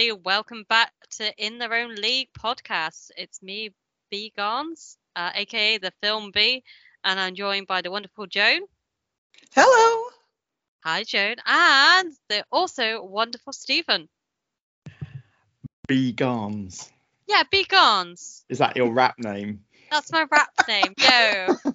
everybody. Welcome back to In Their Own League podcast. It's me, B Garns, uh, aka the Film B, and I'm joined by the wonderful Joan. Hello. Hi, Joan, and the also wonderful Stephen. B Garns. Yeah, B Garns. Is that your rap name? That's my rap name. Yo.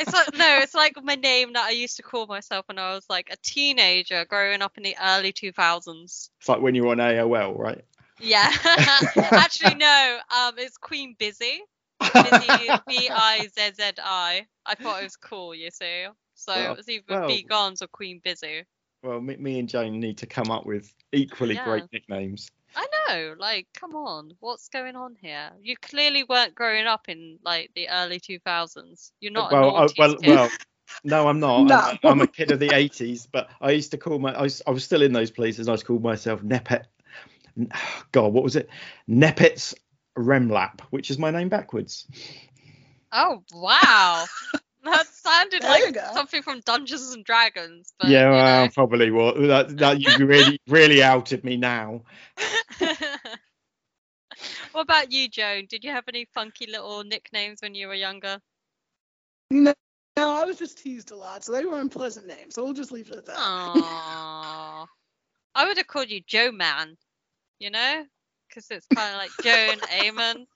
It's like no, it's like my name that I used to call myself when I was like a teenager growing up in the early 2000s. It's like when you were on AOL, right? Yeah. Actually, no. Um, it's Queen Busy. Busy, B I Z Z I. I thought it was cool, you see. So Well, it was either well. B Gons or Queen Busy. Well, me, me and Jane need to come up with equally Yeah. great nicknames. I know, like, come on, what's going on here? You clearly weren't growing up in like the early 2000s. You're not well, a I, well, kid. well, no, I'm not. No. I'm, I'm a kid of the 80s, but I used to call my. I was, I was still in those places. I was called myself Nepet. God, what was it? Nepet's Remlap, which is my name backwards. Oh wow, that sounded There like something from Dungeons and Dragons. But, yeah, you well, probably was. That, that you really, really outed me now. what about you, Joan? Did you have any funky little nicknames when you were younger? No, no, I was just teased a lot, so they were unpleasant names. So we'll just leave it at that. Aww. I would have called you Joe Man, you know, because it's kind of like Joan Amon,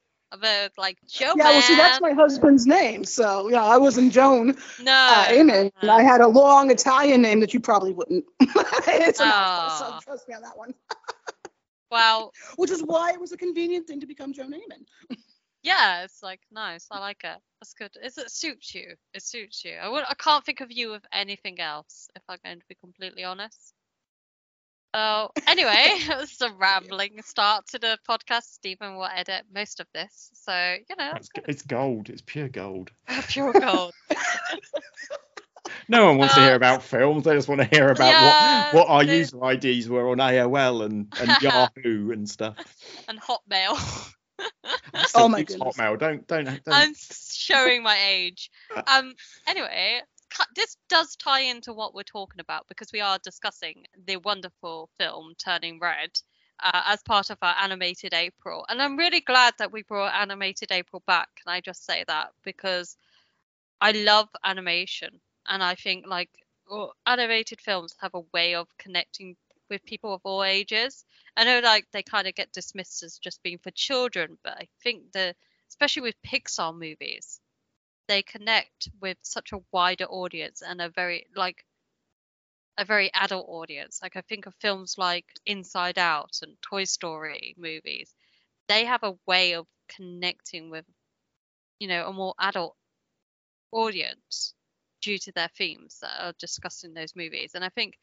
but like Joe yeah, well, see, that's my husband's name. So yeah, I wasn't Joan no. uh, Amen. And I had a long Italian name that you probably wouldn't. it's a mouthful, so trust me on that one. well, Which is why it was a convenient thing to become Joan Amen. yeah, it's like nice. I like it. That's good. It's, it suits you. It suits you. I would. I can't think of you with anything else, if I'm going to be completely honest. So anyway, it was a rambling start to the podcast. Stephen will edit most of this, so you know that's It's, it's gold. It's pure gold. pure gold. No one wants to Uh, hear about films. They just want to hear about yeah, what, what our they- user IDs were on AOL and, and Yahoo and stuff. and Hotmail. oh my goodness. Hotmail. Don't, don't don't. I'm showing my age. Um. Anyway, cu- this does tie into what we're talking about because we are discussing the wonderful film Turning Red uh, as part of our animated April, and I'm really glad that we brought animated April back. Can I just say that because I love animation, and I think like animated films have a way of connecting with people of all ages. I know like they kind of get dismissed as just being for children, but I think the especially with Pixar movies, they connect with such a wider audience and a very like a very adult audience. Like I think of films like Inside Out and Toy Story movies. They have a way of connecting with you know a more adult audience due to their themes that are discussed in those movies. And I think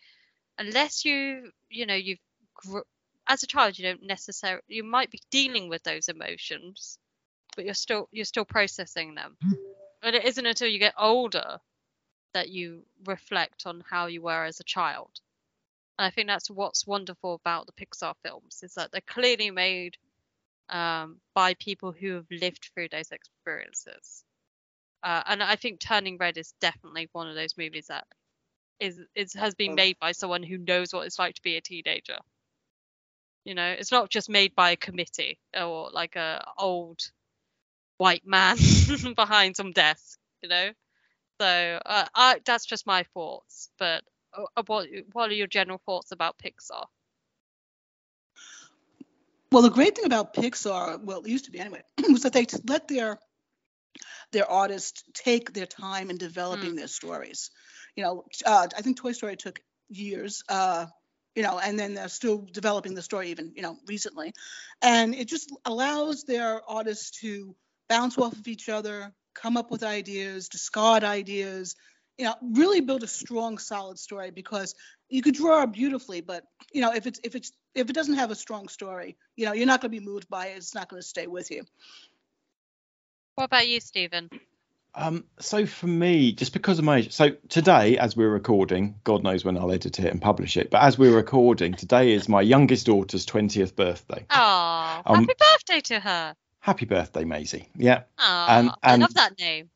unless you you know you've gr- as a child you don't necessarily you might be dealing with those emotions but you're still you're still processing them hmm. But it isn't until you get older that you reflect on how you were as a child. And i think that's what's wonderful about the pixar films is that they're clearly made um, by people who have lived through those experiences. Uh, and i think turning red is definitely one of those movies that is, is has been Oh. made by someone who knows what it's like to be a teenager. You know it's not just made by a committee or like a old white man behind some desk you know so uh, I, that's just my thoughts but uh, uh, what what are your general thoughts about pixar Well, the great thing about Pixar, well, it used to be anyway, was that they let their their artists take their time in developing their stories. You know, uh, I think Toy Story took years, uh, you know, and then they're still developing the story even, you know, recently. And it just allows their artists to bounce off of each other, come up with ideas, discard ideas, you know, really build a strong, solid story because you could draw beautifully, but you know, if it's if it's if it doesn't have a strong story, you know, you're not going to be moved by it. It's not going to stay with you. what about you stephen Um, so for me, just because of my age, so today, as we're recording, God knows when I'll edit it and publish it, but as we're recording, today is my youngest daughter's 20th birthday. oh Um, happy birthday to her Happy birthday, Maisie. Yeah. oh and- i love that name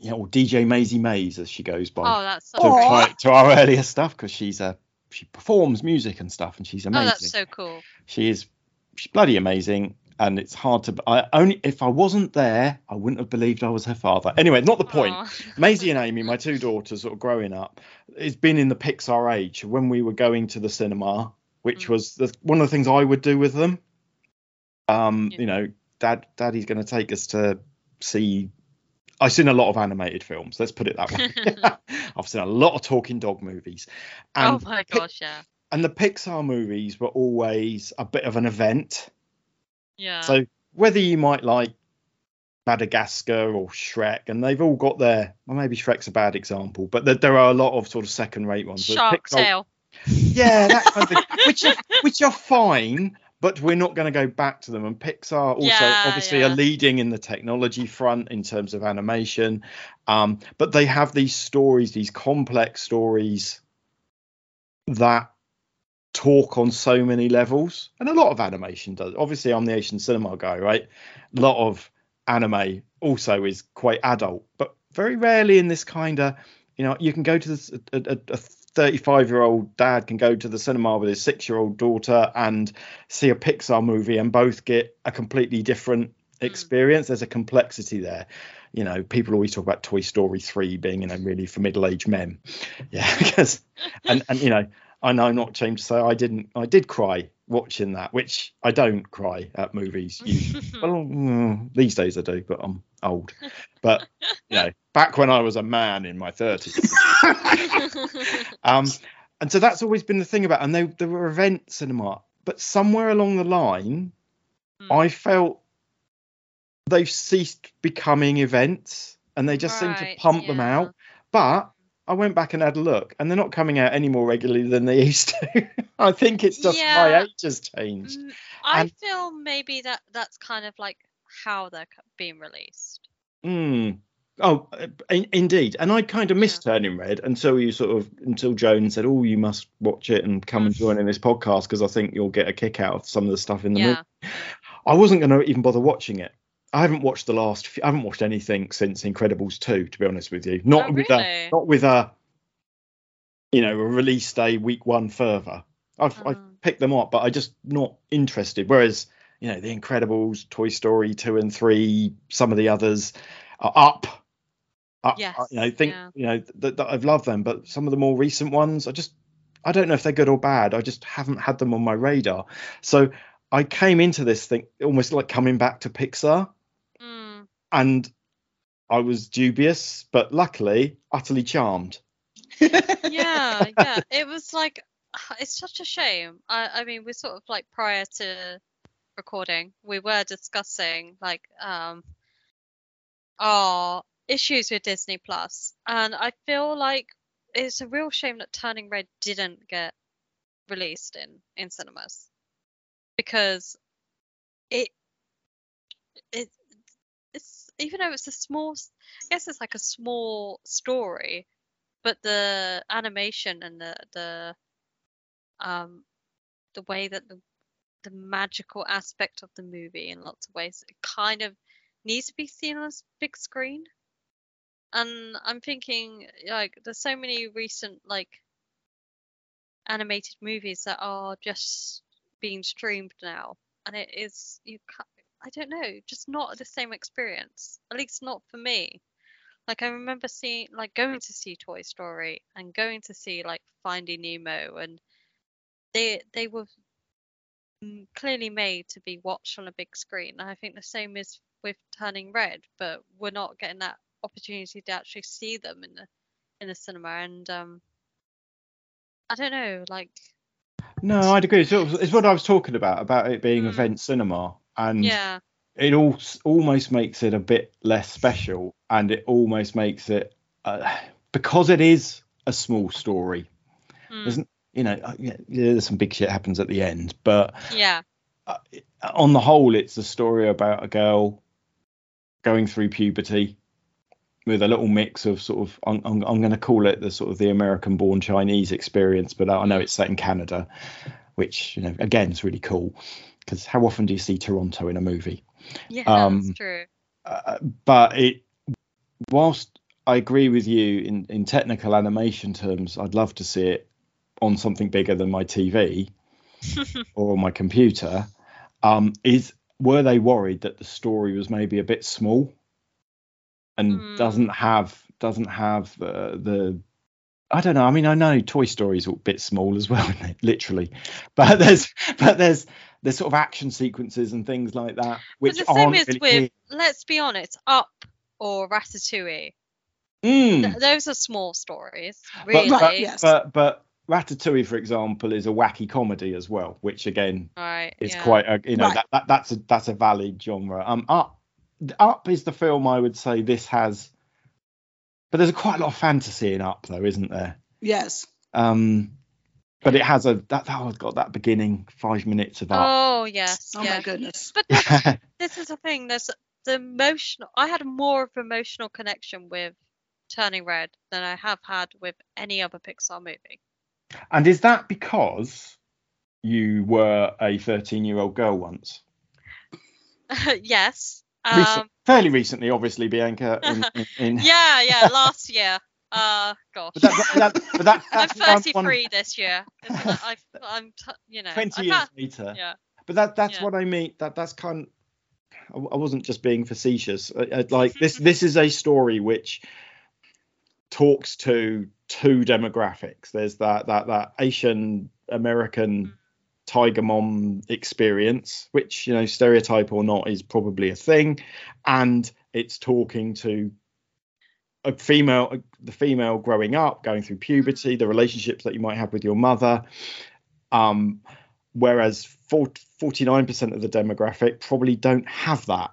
Yeah, or DJ Maisie Mays, as she goes by. oh that's so to, Aw. to, to our earlier stuff, because she's a she performs music and stuff, and she's amazing. Oh, amazing. that's so cool. She is she's bloody amazing, and it's hard to. I only if I wasn't there, I wouldn't have believed I was her father. Anyway, not the point. Aw. Maisie and Amy, my two daughters, sort of growing up, it's been in the Pixar age when we were going to the cinema, which Mm. was the, one of the things I would do with them. Um, Yeah. you know, Dad, Daddy's going to take us to see. I've seen a lot of animated films. Let's put it that way. I've seen a lot of talking dog movies, and oh my gosh, yeah. and the Pixar movies were always a bit of an event. Yeah. So whether you might like Madagascar or Shrek, and they've all got their well, maybe Shrek's a bad example, but there, there are a lot of sort of second-rate ones. Shark Pixar- Tale. yeah, that kind of thing, which are, which are fine, but we're not going to go back to them. And Pixar also Yeah, obviously yeah. are leading in the technology front in terms of animation, um, but they have these stories, these complex stories that talk on so many levels, and a lot of animation does. Obviously, I'm the Asian cinema guy, right? A lot of anime also is quite adult, but very rarely in this kind of, you know, you can go to this a, a, a 35 year old dad can go to the cinema with his six year old daughter and see a Pixar movie and both get a completely different experience. There's a complexity there. You know, people always talk about Toy Story 3 being, you know, really for middle aged men. Yeah, because, and, and, you know, I know I'm not ashamed to say I didn't, I did cry watching that, which I don't cry at movies. usually. well, mm, these days I do, but I'm old. But, you know, back when I was a man in my 30s. Um, and so that's always been the thing about, and they, they were event cinema, but somewhere along the line, Hmm. I felt they've ceased becoming events, and they just seem to Right, pump them out. But I went back and had a look, and they're not coming out any more regularly than they used to. I think it's just my age has changed. Mm, I And- feel maybe that that's kind of like how they're being released. Mm. Oh, uh, in, indeed. And I kind of missed Turning Red until you sort of until Joan said, "Oh, you must watch it and come and join in this podcast because I think you'll get a kick out of some of the stuff in the movie." I wasn't going to even bother watching it. I haven't watched the last. few- I haven't watched anything since Incredibles two, to be honest with you. Not Oh, with a not with a you know a release day week one further. I've I Oh. picked them up, but I just not interested. Whereas you know the Incredibles, Toy Story two and three, some of the others are up. Up, Yes, you know, think yeah. you know that, that I've loved them, but some of the more recent ones, I just I don't know if they're good or bad. I just haven't had them on my radar. So I came into this thing almost like coming back to Pixar, Mm. and I was dubious, but luckily utterly charmed. yeah, yeah. It was like it's such a shame. I I mean, we're sort of like prior to recording, we were discussing like um our issues with Disney Plus, and I feel like it's a real shame that Turning Red didn't get released in in cinemas. Because it it it's even though it's a small I guess it's like a small story but the animation and the the um the way that the the magical aspect of the movie in lots of ways it kind of needs to be seen on a big screen and i'm thinking like there's so many recent like animated movies that are just being streamed now and it is you ca i don't know just not the same experience at least not for me like I remember seeing like going to see Toy Story and going to see like Finding Nemo and they they were mm, clearly made to be watched on a big screen. And I think the same is with Turning Red, but we're not getting that opportunity to actually see them in the in the cinema and um I don't know, like No, I'd agree. It's, it's what I was talking about about it being Mm. event cinema, and yeah. it all almost makes it a bit less special, and it almost makes it uh, because it is a small story. mm, Isn't you know? uh, Yeah, yeah, there's some big shit happens at the end, but yeah. uh, on the whole, it's a story about a girl going through puberty with a little mix of sort of I'm, I'm, I'm going to call it the sort of the American born Chinese experience, but I know it's set in Canada, which you know again is really cool because how often do you see Toronto in a movie? Yeah, Um, that's true. Uh, but it whilst I agree with you in in technical animation terms, I'd love to see it on something bigger than my TV or my computer. Um, is were they worried that the story was maybe a bit small and Hmm. doesn't have doesn't have uh, the I don't know. I mean, I know Toy Story's a bit small as well, literally, but there's but there's there's sort of action sequences and things like that which but the same aren't is really with, let's be honest, Up or Ratatouille. Mm. Th- those are small stories, But- really. but, yes. but but Ratatouille, for example, is a wacky comedy as well, which again Right. is yeah. quite a you know Right. that, that that's a that's a valid genre. Um, Up Up is the film I would say this has, but there's quite a lot of fantasy in Up though, isn't there? Yes. Um, but it has a that that one's got that beginning five minutes of Up. Oh yes. Oh yeah. my goodness. But this, this is the thing. There's the emotional. I had more of an emotional connection with Turning Red than I have had with any other Pixar movie. and is that because you were a 13 year old girl once? yes. Recent- Um, fairly recently, obviously, Bianca. In, in, in, yeah, yeah. Last year. Uh, gosh. But that, that, that, but that, I'm that's one- 33 this year. I've, I'm, t- you know, 20 I've years later. yeah. But that that's Yeah. what I mean. That that's kind. I, I wasn't just being facetious. I, I, like this this is a story which talks to two demographics. There's that that that Asian American tiger mom experience, which you know stereotype or not is probably a thing, and it's talking to a female the female growing up going through puberty the relationships that you might have with your mother. Um whereas 40, 49% of the demographic probably don't have that.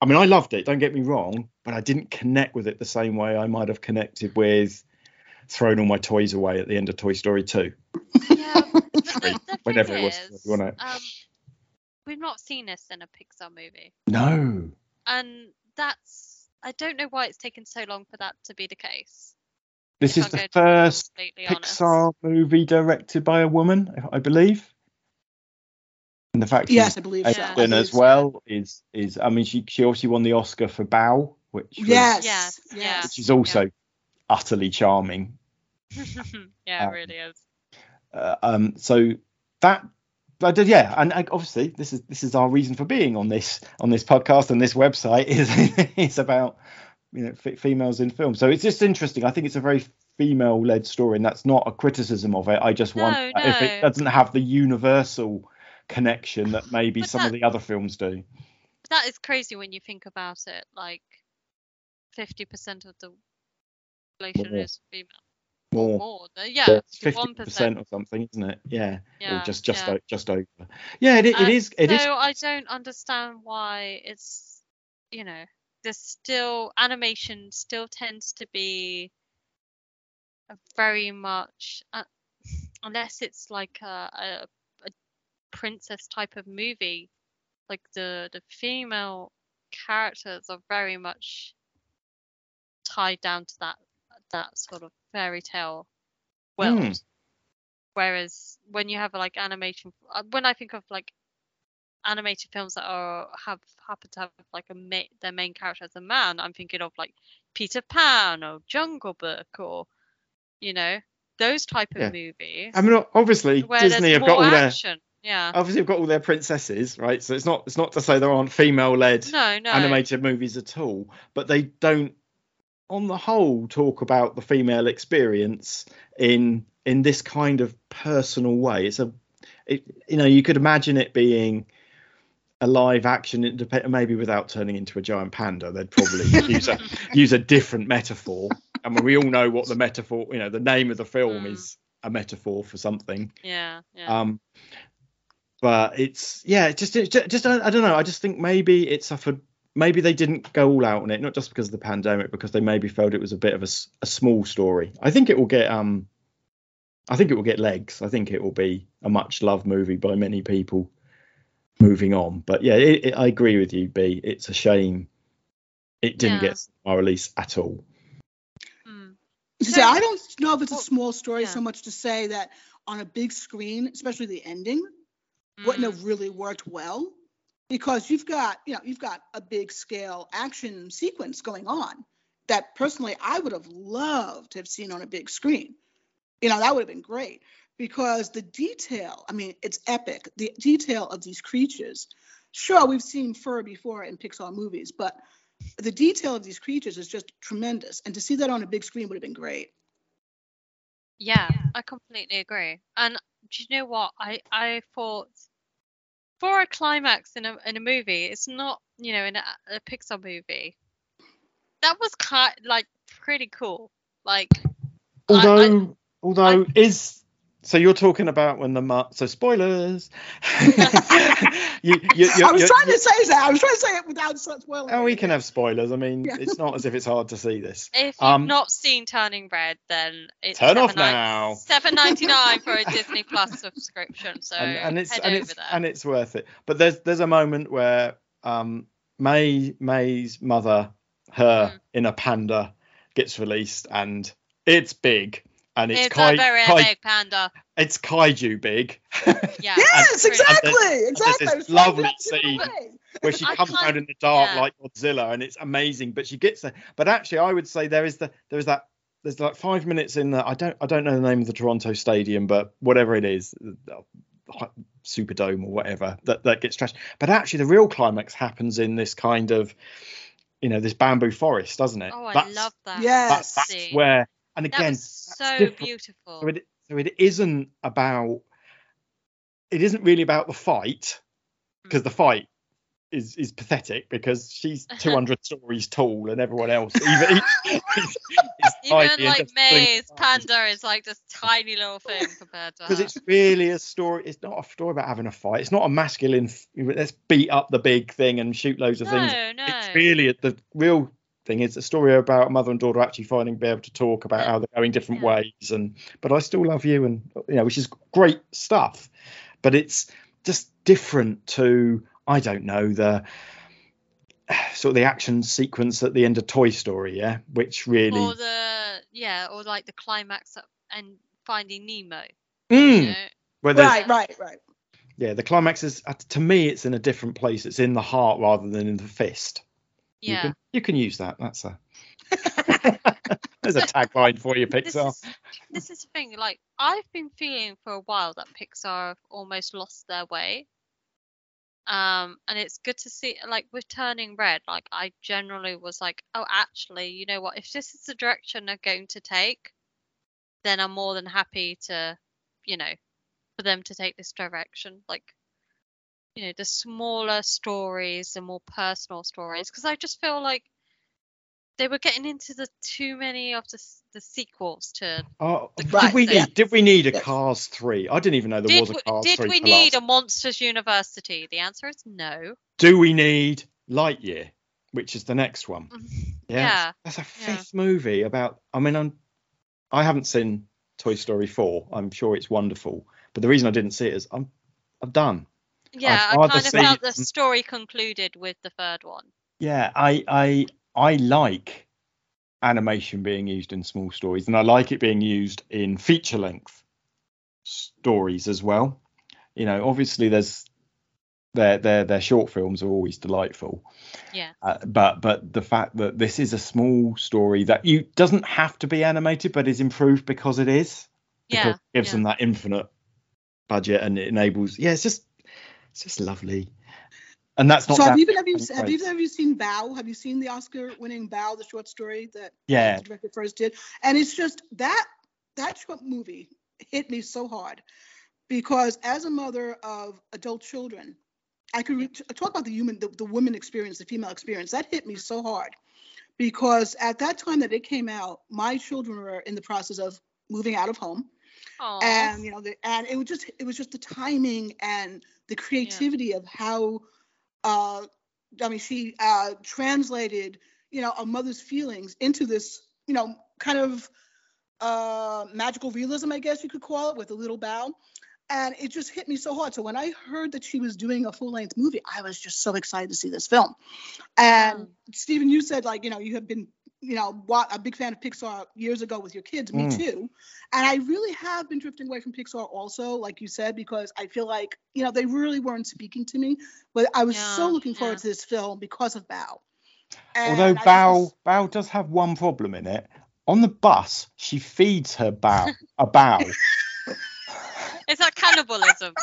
I mean i loved it don't get me wrong but i didn't connect with it the same way i might have connected with throwing all my toys away at the end of toy story 2 Yeah, but the, the Whenever it was, is, you wanna- um, we've not seen this in a Pixar movie, no and that's I don't know why it's taken so long for that to be the case. this if is I'm the going to be first completely honest. pixar movie directed by a woman i believe and the fact Yes, she's I believe so. I as well is is I mean she she obviously won the Oscar for Bao, which was, Yes. Yes, Yes. yeah. which is also utterly charming. yeah, Um, it really is. Uh, um, so that I did yeah, and I, obviously this is this is our reason for being on this on this podcast and this website is it's about you know f- females in film. So it's just interesting. I think it's a very female led story, and that's not a criticism of it. I just No, want if it doesn't have the universal connection that maybe But some of the other films do. That is crazy when you think about it. Like, fifty percent of the population More. is female. More. More, yeah, fifty percent or something, isn't it? Yeah, Yeah, or just just yeah. o- just over. Yeah, it, it is. It so is. I don't understand why it's, you know, there's still animation still tends to be a very much uh, unless it's like a, a a princess type of movie, like the the female characters are very much tied down to that that sort of fairy tale world. Mm. Whereas when you have like animation, uh, when I think of like animated films that are have happen to have like a ma- their main character as a man, I'm thinking of like Peter Pan or Jungle Book or you know those type of Yeah. movies. I mean, obviously Disney have got all their. Yeah. obviously they've got all their princesses, right? So it's not it's not to say there aren't female led No, no. animated movies at all, but they don't, on the whole, talk about the female experience in in this kind of personal way. It's a, it, you know, you could imagine it being a live action, maybe without turning into a giant panda. They'd probably use a use a different metaphor. I mean, we all know what the metaphor, you know, the name of the film Mm. is a metaphor for something. Yeah, yeah. Um, but it's yeah, it's just just I, I don't know. I just think maybe it suffered. Maybe they didn't go all out on it, not just because of the pandemic, because they maybe felt it was a bit of a small story. I think it will get um, I think it will get legs. I think it will be a much loved movie by many people. Moving on, but yeah, it, it, I agree with you, B. It's a shame it didn't Yeah. get a release at all. Mm. So I don't know if it's a small story yeah. so much to say that on a big screen, especially the ending, wouldn't Mm. have really worked well because you've got you know you've got a big scale action sequence going on that personally I would have loved to have seen on a big screen. You know that would have been great because the detail, I mean, it's epic. The detail of these creatures. Sure, we've seen fur before in Pixar movies, but the detail of these creatures is just tremendous. And to see that on a big screen would have been great. Yeah, I completely agree. And do you know what? I I thought for a climax in a in a movie, it's not you know in a, a Pixar movie. That was kind like pretty cool. Like I- I- Although, although is so you're talking about when the mu- so spoilers. you, you, you're, I was you're- trying to say that. I was trying to say it without such spoiling. Oh, we can have spoilers. I mean, Yeah. it's not as if it's hard to see this. if you've Um, not seen Turning Red, then it's Turn off $7.99 now. Seven ninety nine for a Disney Plus subscription. So and, and it's head and over it's there. and it's worth it. But there's there's a moment where um May May's mother, her Mm. in a panda, gets released and it's big and it's, it's kai, a very kai- big panda. it's kaiju big. Yeah. Yes, And- exactly, there's exactly. this I was trying to lovely get to the scene where she comes can't- out in the dark yeah. like Godzilla, and it's amazing. But she gets there. But actually, I would say there is the there is that there's like five minutes in the I don't I don't know the name of the Toronto Stadium, but whatever it is, the Superdome or whatever that that gets trashed. But actually, the real climax happens in this kind of you know this bamboo forest, doesn't it? Oh, I that's, love that. Yes. That's, that's where. And again, so beautiful. so it so it isn't about it isn't really about the fight mm. because the fight is is pathetic because she's 200 stories tall and everyone else even is, is Even like May's panda is like this tiny little thing compared to her. because it's really a story it's not a story about having a fight it's not a masculine let's beat up the big thing and shoot loads of no, things no. it's really the real thing is a story about a mother and daughter actually finding be able to talk about how they're going different Yeah. ways and but I still love you and you know which is great stuff but it's just different to I don't know the sort of the action sequence at the end of Toy Story yeah which really or the yeah, or like the climax of, and Finding Nemo. Mm, You know? Right, right, right. yeah the climax is uh, to me it's in a different place it's in the heart rather than in the fist you Yeah. can, you can use that that's a there's a tagline for you This Pixar is, this is the thing. Like I've been feeling for a while that Pixar have almost lost their way. Um, and it's good to see. Like with Turning Red, like I generally was like, oh, actually, you know what? If this is the direction they're going to take, then I'm more than happy to, you know, for them to take this direction. Like, you know, the smaller stories, the more personal stories, because I just feel like they were getting into the too many of the the sequels to Oh, the did we classic. need did we need a Yes. Cars three? I didn't even know there did was a we, Cars did three. we need last- a Monsters University? The answer is no. Do we need Lightyear, which is the next one? Mm-hmm. Yeah, Yeah, that's a yeah. fifth movie about. I mean, I'm I haven't seen Toy Story four. I'm sure it's wonderful, but the reason I didn't see it is I'm I'm done. Yeah, I kind of felt the story concluded with the third one. Yeah, I I I like animation being used in small stories, and I like it being used in feature length stories as well. You know, obviously there's their their their short films are always delightful. Yeah. Uh, but but the fact that this is a small story that you doesn't have to be animated, but is improved because it is. Because Yeah, it gives yeah. them that infinite budget and it enables. Yeah, it's just it's just lovely. And that's not So have you even have you have place. either of you seen Bao? Have you seen the Oscar-winning Bao, the short story that Yeah. the director first did? And it's just that that short movie hit me so hard because as a mother of adult children, I could re- talk about the human, the, the woman experience, the female experience. That hit me so hard because at that time that it came out, my children were in the process of moving out of home Aw. and you know the, and it was just it was just the timing and the creativity of how uh i mean she uh translated you know a mother's feelings into this you know kind of uh magical realism i guess you could call it with a little bao. And it just hit me so hard. So when i heard that she was doing a full-length movie i was just so excited to see this film. And Mm. stephen you said like you know you have been you know wa- a big fan of pixar years ago with your kids me Mm. too and I really have been drifting away from Pixar also, like you said, because I feel like, you know, they really weren't speaking to me. But I was so looking forward yeah. to this film because of Bao. Although And I just Bao was- Bao does have one problem in it. On the bus, she feeds her bao a bao. Is that cannibalism?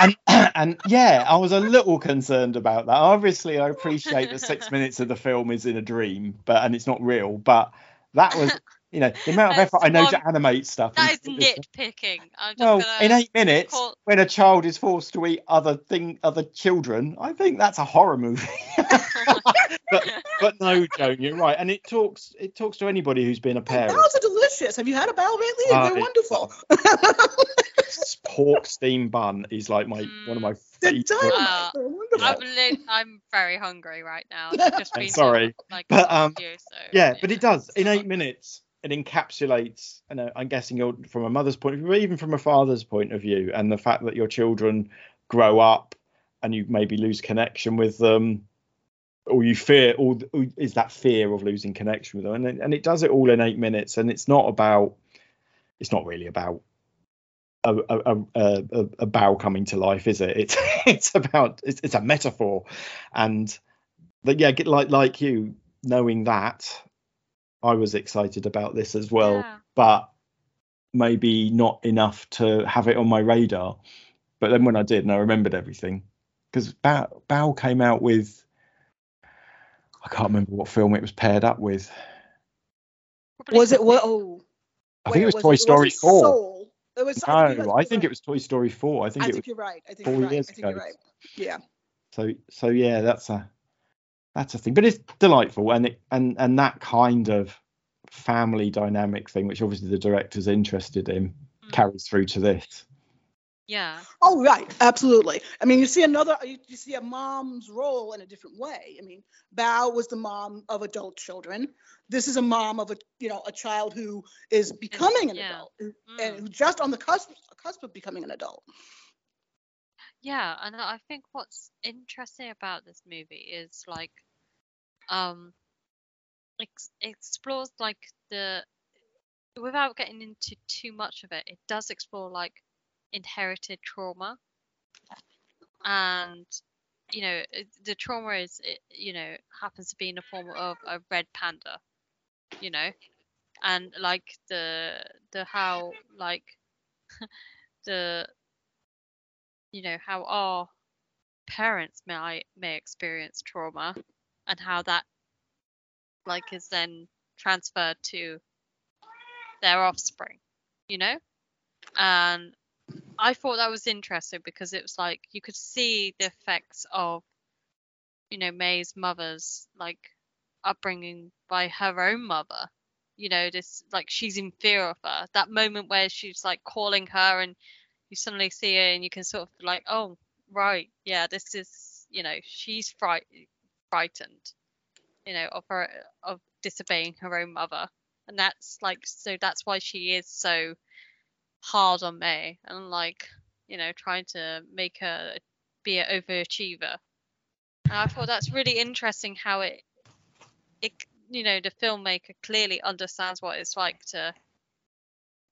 and and yeah, I was a little concerned about that. Obviously, I appreciate that six minutes of the film is in a dream, but and it's not real. But that was, you know, the amount of effort I know one- to animate stuff. That and is put this- nitpicking. I'm just Well, in eight minutes, call- when a child is forced to eat other thing, other children, I think that's a horror movie. but but no, Joan, you're right, and it talks it talks to anybody who's been a parent. Bowls are delicious. Have you had a bowl lately? Uh, They're it- wonderful. Pork steam bun is like my one of my favorite. dynamite. Uh, I'm, li- I'm very hungry right now. just been sorry, like, but, um, few, so, Yeah, but it does. In eight minutes, it encapsulates. And I'm guessing you're from a mother's point of view, but even from a father's point of view, and the fact that your children grow up and you maybe lose connection with them, or you fear, or, or is that fear of losing connection with them, and it, and it does it all in eight minutes, and it's not about. It's not really about a, a, a, a, a bao coming to life, is it? It's it's about it's, it's a metaphor, and but yeah, get like like you knowing that, I was excited about this as well, Yeah. but maybe not enough to have it on my radar. But then when I did, and I remembered everything, because Bao, Bao came out with, I can't remember what film it was paired up with. Probably was it? something- What? Oh, I think it wait, was Toy Story it 4. Soul? It was. No, I think, I think it was Toy Story 4. I think I it was think you're right. I think four you're right. I years think you're ago. right. Yeah. so so yeah that's a that's a thing but it's delightful and it and and that kind of family dynamic thing which obviously the director's interested in Mm. carries through to this Yeah. Oh, right. Absolutely. I mean, you see another, you, you see a mom's role in a different way. I mean, Bao was the mom of adult children. This is a mom of a, you know, a child who is becoming an yeah. adult Mm. and who's just on the cusp, cusp of becoming an adult. Yeah, and I think what's interesting about this movie is like, um, ex- explores like the without getting into too much of it. It does explore like inherited trauma, and you know the trauma is you know happens to be in the form of a red panda, you know, and like the the how like the you know how our parents may may experience trauma and how that like is then transferred to their offspring you know? And i thought that was interesting because it was like you could see the effects of you know may's mother's like upbringing by her own mother. You know this like she's in fear of her. That moment where she's like calling her and you suddenly see her and you can sort of like oh right yeah this is you know she's fright frightened you know of her of disobeying her own mother. And that's like so that's why she is so hard on May and like you know trying to make her be an overachiever and I thought that's really interesting how it it you know the filmmaker clearly understands what it's like to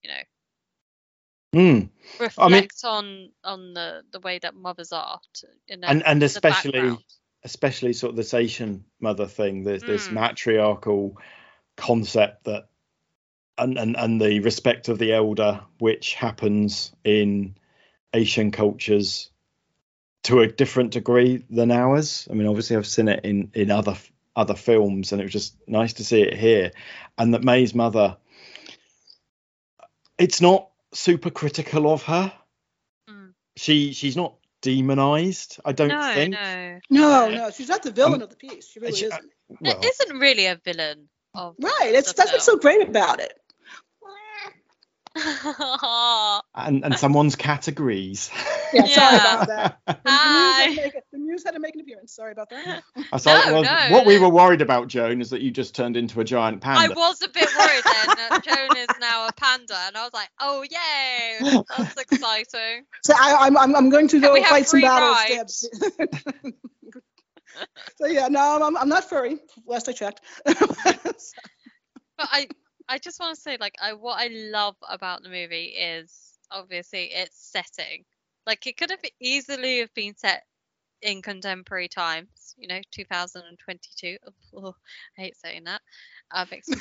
you know Mm. reflect on on the the way that mothers are to, in and and especially background. especially sort of the Sation mother thing there's this Mm. matriarchal concept that and, and and the respect of the elder which happens in asian cultures to a different degree than ours i mean obviously i've seen it in in other other films and it was just nice to see it here and that may's mother it's not super critical of her Mm. she she's not demonized i don't no think no No, Uh, no, she's not the villain um, of the piece. She really she- isn't. well, there isn't really a villain of Right. It's the that's what's so great about it. Film. and and someone's categories Yeah. Sorry Yeah. about that. The, the, news Hi. had to make the news had to make an appearance. Sorry about that. I thought No, well, no, what we were worried about joan is that you just turned into a giant panda. I was a bit worried then that Joan is now a panda, and I was like, "Oh yay, that's exciting!" So I, I'm, I'm I'm going to Can go fight some free battles. rides? Debs. so yeah, no, I'm- I'm, I'm not furry. Last I checked. But I, I just want to say, like, I what I love about the movie is obviously its setting. Like, it could have easily have been set in contemporary times. You know, 2022. Oh, I hate saying that. Uh, makes me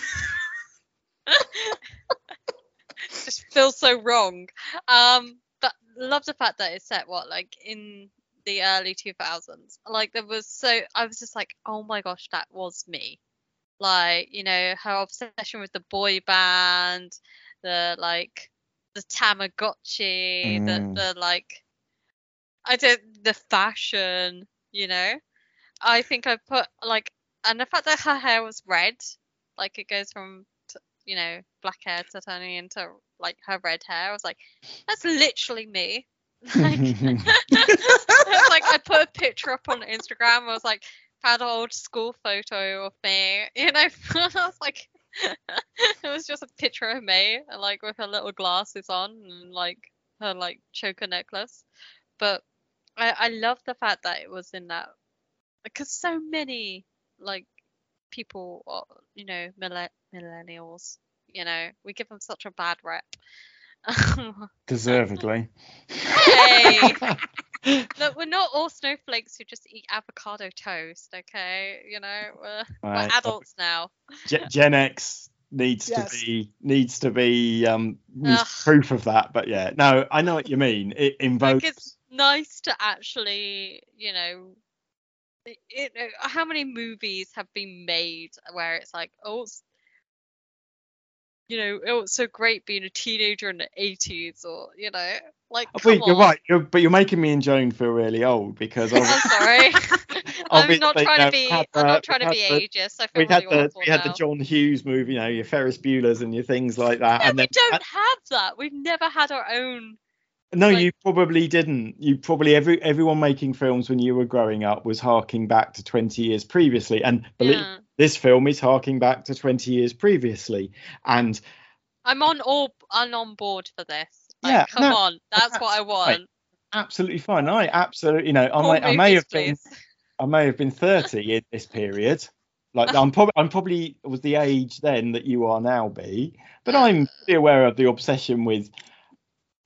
just feels so wrong. Um, but love the fact that it's set what like in the early 2000s. Like there was so I was just like, oh my gosh, that was me. Like you know her obsession with the boy band, the like the Tamagotchi, Mm. the the like I don't the fashion, you know. I think I put like and the fact that her hair was red, like it goes from t- you know black hair to turning into like her red hair. I was like, that's literally me. Like, like I put a picture up on Instagram. I was like, had an old school photo of me. You know, I was like, it was just a picture of me, like with her little glasses on and like her like choker necklace. But I I love the fact that it was in that because so many like people, uh, you know, millen- millennials. You know, we give them such a bad rep. Deservedly. Hey! Look, we're not all snowflakes who just eat avocado toast, okay? You know, we're, we're adults now. Gen, Gen X needs Yes. to be needs to be um Ugh. proof of that. But yeah, no, I know what you mean. It invokes. Like, it's nice to actually, you know, it, it, how many movies have been made where it's like, oh, you know, oh, it's so great being a teenager in the 80s, or, you know, like, Oh, wait, you're right, you're, but you're making me and Joan feel really old because I'm sorry. I'm not trying to be. I'm not trying to be ageist. I feel we had really the we had the. John Hughes movie, you know, your Ferris Bueller's and your things like that. No, and we then don't have that. We've never had our own. No, like- you probably didn't. You probably every everyone making films when you were growing up was harking back to 20 years previously, and believe Yeah. this film is harking back to 20 years previously, and I'm on all. I'm on board for this. Like, Yeah, come no, on, that's what I want. absolutely fine. I absolutely, you know, I may, I may have been. I may have been 30 in this period. Like I'm probably I'm probably was the age then that you are now, B. But I'm aware of the obsession with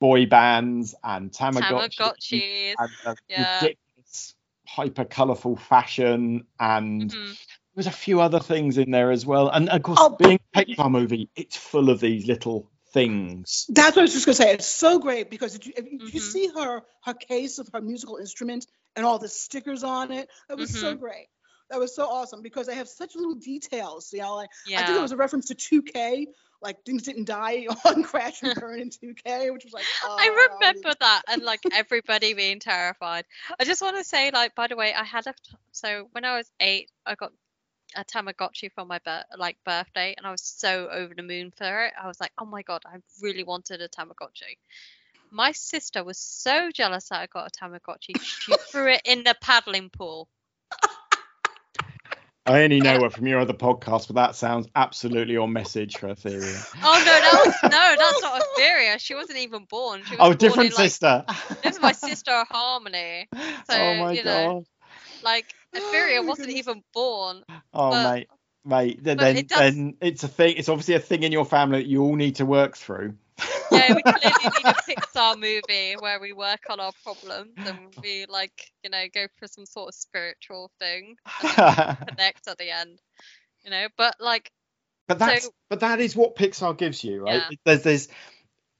boy bands and Tamagotchi, Tamagotchis. and the yeah. ridiculous, hyper colourful fashion, and Mhm. there's a few other things in there as well. And of course, Oh. being a Pixar movie, it's full of these little things. That's what I was just gonna say. It's so great because did you, if you, did you see her her case of her musical instrument and all the stickers on it? That was so Mhm. great. That was so awesome because they have such little details. You know, like Yeah. I think it was a reference to 2K, like things didn't die on Crash and Burn in 2K, which was like. I oh, remember that and like everybody being terrified. I just want to say, like, by the way, I had a so when I was eight, I got a Tamagotchi for my bir- like birthday, and I was so over the moon for it. I was like, oh my god, I really wanted a Tamagotchi. My sister was so jealous that I got a Tamagotchi. She threw it in the paddling pool. I only know her from your other podcast, but that sounds absolutely on message for Etheria. Oh no, that was no, that's not Etheria. She wasn't even born. She was Oh, different in, like, sister. This is my sister Harmony. So, oh my you god. know, Like Etheria wasn't even born. Oh but- mate, mate. Then then, it does- then it's a thing. It's obviously a thing in your family that you all need to work through. Yeah, we clearly need a Pixar movie where we work on our problems and we like, you know, go for some sort of spiritual thing connect at the end. You know, but like but that's So- but that is what Pixar gives you, right? Yeah. There's there's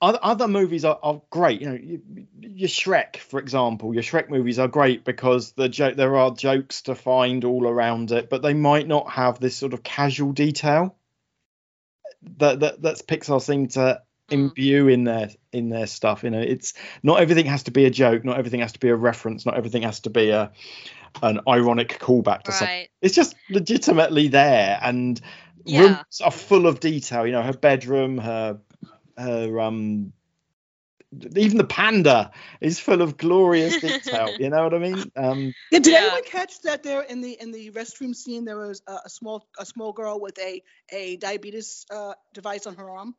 other, other movies are, are great. You know, you, your Shrek, for example, your Shrek movies are great because the joke there are jokes to find all around it, but they might not have this sort of casual detail that that that's Pixar seem to imbue in their in their stuff. You know, it's not everything has to be a joke, not everything has to be a reference, not everything has to be a an ironic callback to something. It's just legitimately there, and Yeah. rooms are full of detail. You know, her bedroom, her her um. Even the panda is full of glorious detail. you know what I mean? Um, Yeah, did Yeah. anyone catch that there in the in the restroom scene there was a, a small a small girl with a a diabetes uh, device on her arm?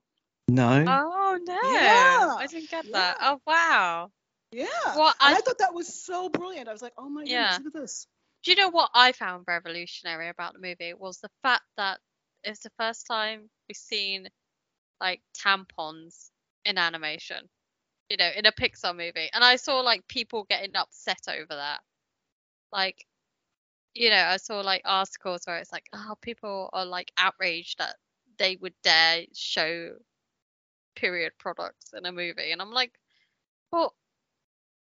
No. Oh no. Yeah, I didn't get that. yeah. Oh wow. Yeah. Well, I I thought that was so brilliant. I was like, oh my Yeah. goodness, look at this. Do you know what I found revolutionary about the movie was the fact that it's the first time we've seen like tampons in animation, you know, in a Pixar movie, and I saw like people getting upset over that. Like, you know, I saw like articles where it's like, oh, people are like outraged that they would dare show period products in a movie, and I'm like, well,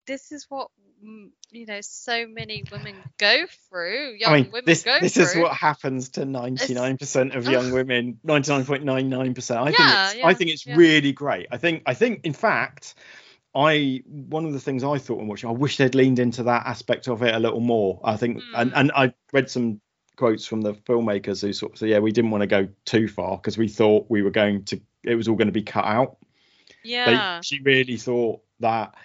this is what mm, you know so many women go through. Young I mean, women this go this through. is what happens to 99% of young women, 99.99%. I think it's yeah, I think it's yeah. really great. I think I think in fact I one of the things I thought when watching, I wish they'd leaned into that aspect of it a little more. I think, and Mm. and I read some quotes from the filmmakers who sort of said, yeah, we didn't want to go too far because we thought we were going to, it was all going to be cut out. They, yeah. she really thought that,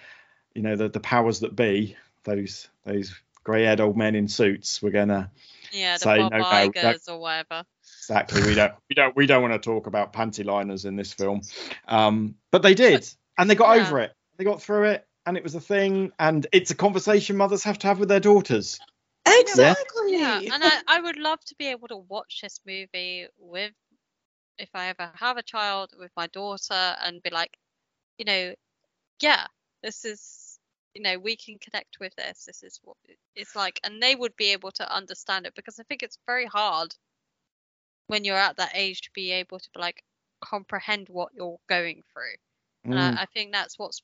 you know, the the powers that be, those those grey-haired old men in suits, were gonna Yeah, the say, Bob no, no, Igers or whatever. exactly. We don't we don't we don't want to talk about panty liners in this film, um, but they did, and they got Yeah. over it. They got through it, and it was a thing, and it's a conversation mothers have to have with their daughters. Exactly. Yeah, and I, I would love to be able to watch this movie with, if I ever have a child, with my daughter and be like, you know, yeah, this is, you know, we can connect with this. This is what it's like. And they would be able to understand it because I think it's very hard when you're at that age to be able to like comprehend what you're going through. And Mm. I, I think that's what's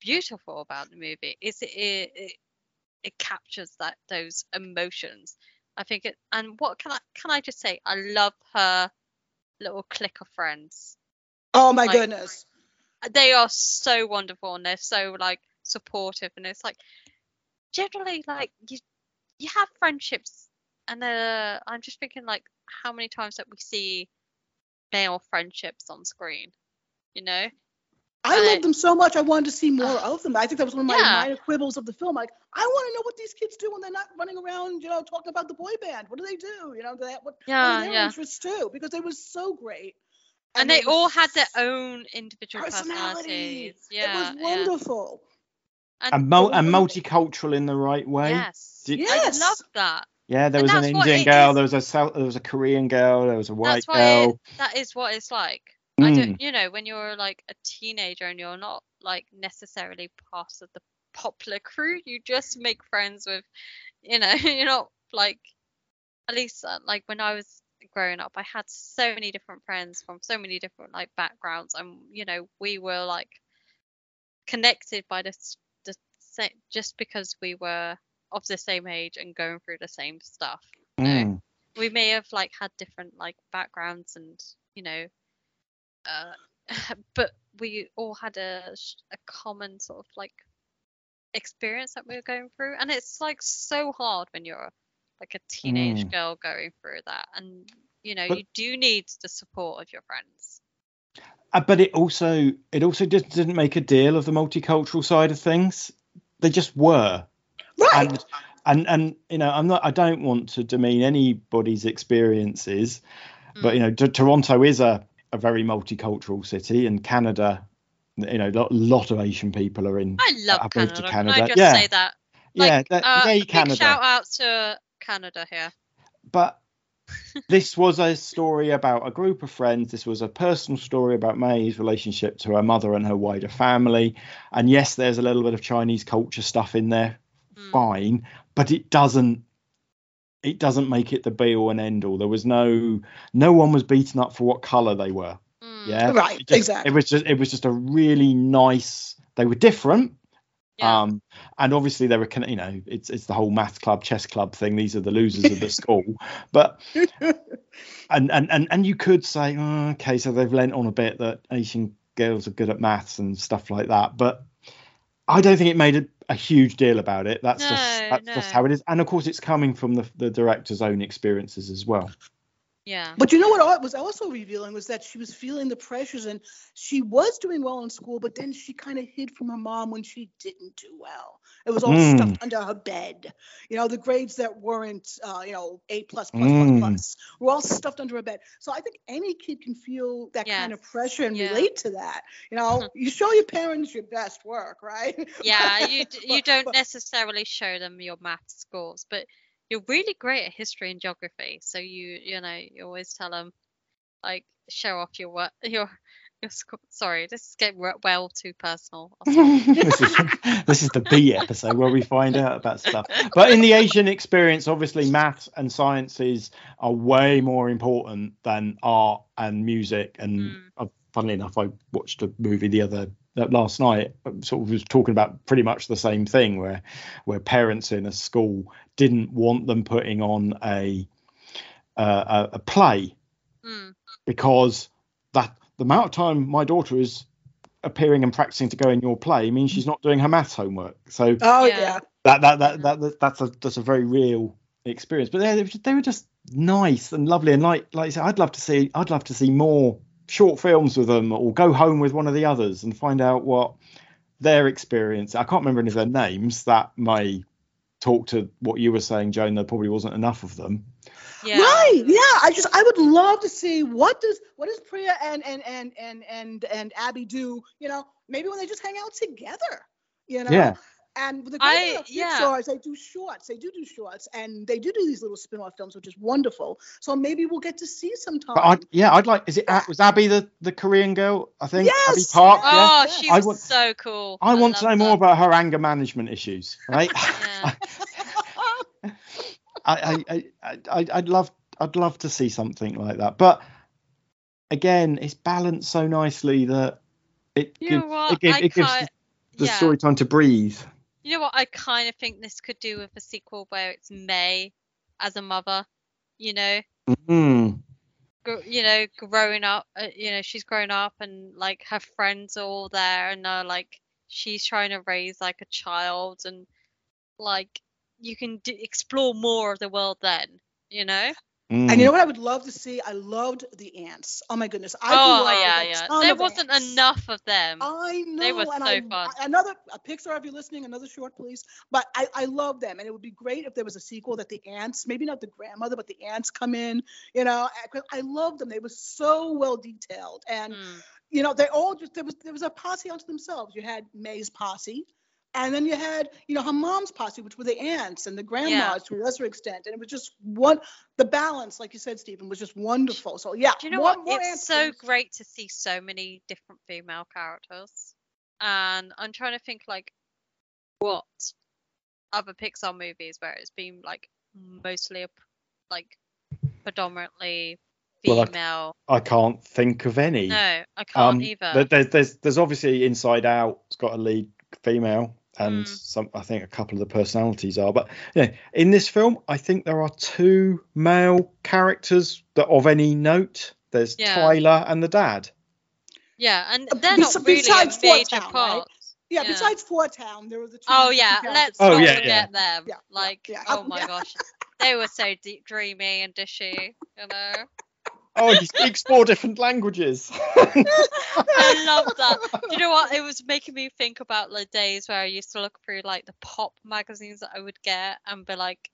beautiful about the movie is it, it it it captures that those emotions. I think it and what can I can I just say? I love her little clique of friends. Oh my Like- goodness. They are so wonderful and they're so like supportive and it's like generally like you you have friendships and uh, I'm just thinking like how many times that we see male friendships on screen, you know? I and love it- them so much. I wanted to see more of them. I think that was one of my Yeah. minor quibbles of the film. Like, I want to know what these kids do when they're not running around, you know, talking about the boy band. What do they do? You know, they, what, what Yeah, are their yeah. interests too? Because they were so great. And, they were all had their own individual personality. personalities. Yeah, it was yeah. wonderful. and, mul- they and multicultural in the right way. Yes. Did- Yes. I love that. Yeah, there And was an Indian girl, is. there was a South, there was a Korean girl, there was a white That's why it, girl. that is what it's like. I Mm. don't, you know, when you're like a teenager and you're not like necessarily part of the popular crew, you just make friends with, you know, you're not like, at least uh, like when I was growing up, I had so many different friends from so many different like backgrounds, and you know, we were like connected by this, the sa- just because we were of the same age and going through the same stuff. Mm. we may have like had different like backgrounds and you know uh but we all had a a common sort of like experience that we were going through and it's like so hard when you're like a teenage Mm. girl going through that and you know But- you do need the support of your friends Uh, but it also it also just didn't make a deal of the multicultural side of things. They just were. Right. and and and you know i'm not i don't want to demean anybody's experiences but you know T- toronto is a, a very multicultural city and canada you know a lot, of asian people are in i love canada. to can i Canada, just yeah. say that yeah like, that, uh, yay canada shout out to canada here but this was a story about a group of friends. This was a personal story about May's relationship to her mother and her wider family. And yes, there's a little bit of Chinese culture stuff in there, Mm. fine, but it doesn't it doesn't make it the be all and end all. There was no no one was beaten up for what color they were. Mm, Yeah, Right, It just- exactly. It was just it was just a really nice. They were different, yeah. um, and obviously they were, con- you know, it's it's the whole math club, chess club thing. These are the losers of the school, but and and and and you could say, oh, okay, so they've lent on a bit that Asian girls are good at maths and stuff like that, but I don't think it made a, huge deal about it. That's just No, that's just how it is, and of course, it's coming from the the director's own experiences as well. Yeah But you know what was also revealing was that she was feeling the pressures and she was doing well in school, but then she kind of hid from her mom when she didn't do well. It was all Mm. stuffed under her bed. You know, the grades that weren't, uh, you know, A plus plus plus Mm. plus were all stuffed under her bed. So I think any kid can feel that kind of pressure and yeah. relate to that. You know, you show your parents your best work, right? yeah you d- you don't but- necessarily show them your math scores but you're really great at history and geography so you you know you always tell them like show off your work your your score sorry this is getting well too personal this is this is the B episode where we find out about stuff. But in the Asian experience, obviously, maths and sciences are way more important than art and music. And Mm. uh, funnily enough, I watched a movie the other last night um, sort of was talking about pretty much the same thing where where parents in a school didn't want them putting on a uh, a, a play Mm. because that the amount of time my daughter is appearing and practicing to go in your play means she's not doing her maths homework so Oh Yeah. yeah. that that that, that, that that's a that's a very real experience but they, they were just nice and lovely and like like I said, I'd love to see I'd love to see more short films with them or go home with one of the others and find out what their experience I can't remember any of their names that may talk to what you were saying Joan there probably wasn't enough of them Yeah. Right. Yeah. I just I would love to see what does what does Priya and and and and and and Abby do? You know, maybe when they just hang out together. You know. yeah And the great I- thing about yeah. Pixar is they do shorts. They do do shorts, and they do do these little spin-off films, which is wonderful. So maybe we'll get to see sometime. but I'd, yeah I'd like is it uh, was Abby the the Korean girl I think Abby Park yes. yeah Oh, Yeah. she I was want- so cool. I want to know love more about her anger management issues right Yeah. I, I, I, I, I'd love, I'd love to see something like that. But again, it's balanced so nicely that it You gives, it, gives, it gives can't- the yeah. story time to breathe. You know what? I kind of think this could do with a sequel where it's May as a mother. You know, Mm. gr- you know, growing up. Uh, you know, she's grown up and like her friends are all there, and uh, like she's trying to raise like a child, and like you can d- explore more of the world then. You know? Mm. And you know what I would love to see? I loved the ants. Oh my goodness. I oh grew yeah, yeah. There wasn't ants. enough of them. I know. They were and so I, fun. I- another a Pixar, if you're listening, another short, please. But I, I love them, and it would be great if there was a sequel that the ants, maybe not the grandmother, but the ants come in. You know, I, 'cause I love them. They were so well detailed, and Mm. you know, they all just there was there was a posse unto themselves. You had May's posse. And then you had, you know, her mom's posse, which were the aunts and the grandmas to a lesser extent. And it was just one, the balance, like you said, Stephen, was just wonderful. So yeah, Do you know more, what? more It's ants, so great to see so many different female characters. And I'm trying to think like what other Pixar movies where it's been like mostly a, p- like predominantly Female. Well, I- I can't think of any. no, I can't Um, either. there- There's, there's, there's obviously Inside Out. It's got a lead female, and Mm. some. I think a couple of the personalities are. But yeah, in this film, I think there are two male characters that of any note. There's Yeah. Tyler and the dad. yeah, and Uh, they're bes- not really a besides Fort major Town, right? Yeah, Yeah. besides 4*Town, there were the two. Oh yeah, let's Oh, not yeah, yeah. forget them. Yeah, yeah, like, yeah. oh Oh, my yeah. gosh, they were so deep, dreamy and dishy. You know. Oh, he speaks four different languages. I love that. Do you know what? It was making me think about the days where I used to look through like the pop magazines that I would get and be like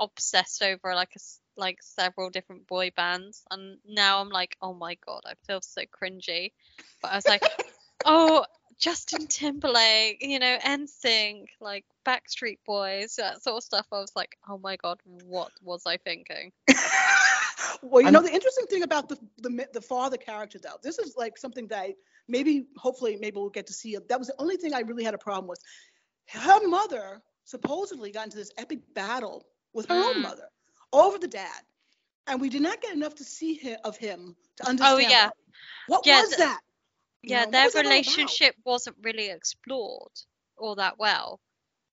obsessed over like a like several different boy bands. And now I'm like, oh my god, I feel so cringy. But I was like, oh, Justin Timberlake, you know, NSYNC, like Backstreet Boys, that sort of stuff. I was like, oh my god, what was I thinking? well, you I'm- know the interesting thing about the, the the father character though, this is like something that I, maybe hopefully maybe we'll get to see. That was the only thing I really had a problem with. Her mother supposedly got into this epic battle with her Mm. own mother over the dad, and we did not get enough to see him, of him to understand. Oh yeah. What, what Yeah, was th- that? You yeah, know, their was that relationship wasn't really explored all that well.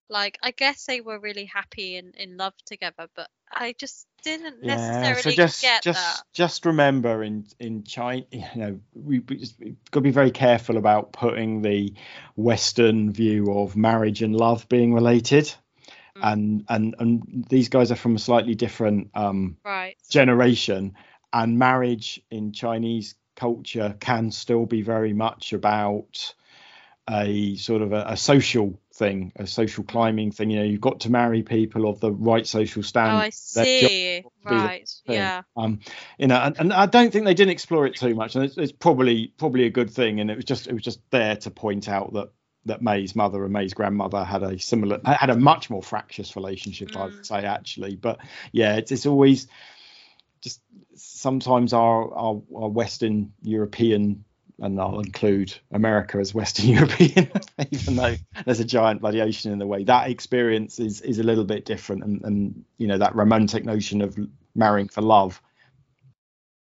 Like, I guess they were really happy and in love together, but I just didn't Yeah, necessarily so just get just that. just remember in in China, you know, we we just, we've got to be very careful about putting the Western view of marriage and love being related, Mm. and and and these guys are from a slightly different um, Right. generation, and marriage in Chinese culture can still be very much about a sort of a, a social thing, a social climbing thing. You know, you've got to marry people of the right social Oh. I see. to be the Right. Yeah. Um, you know, and, and I don't think they didn't explore it too much, and it's, it's probably probably a good thing. And it was just it was just there to point out that that May's mother and May's grandmother had a similar had a much more fractious relationship, I Mm. would say actually. But yeah, it's it's always just sometimes our our, our Western European. And I'll include America as Western European, even though there's a giant bloody ocean in the way. That experience is is a little bit different, and, and you know that romantic notion of marrying for love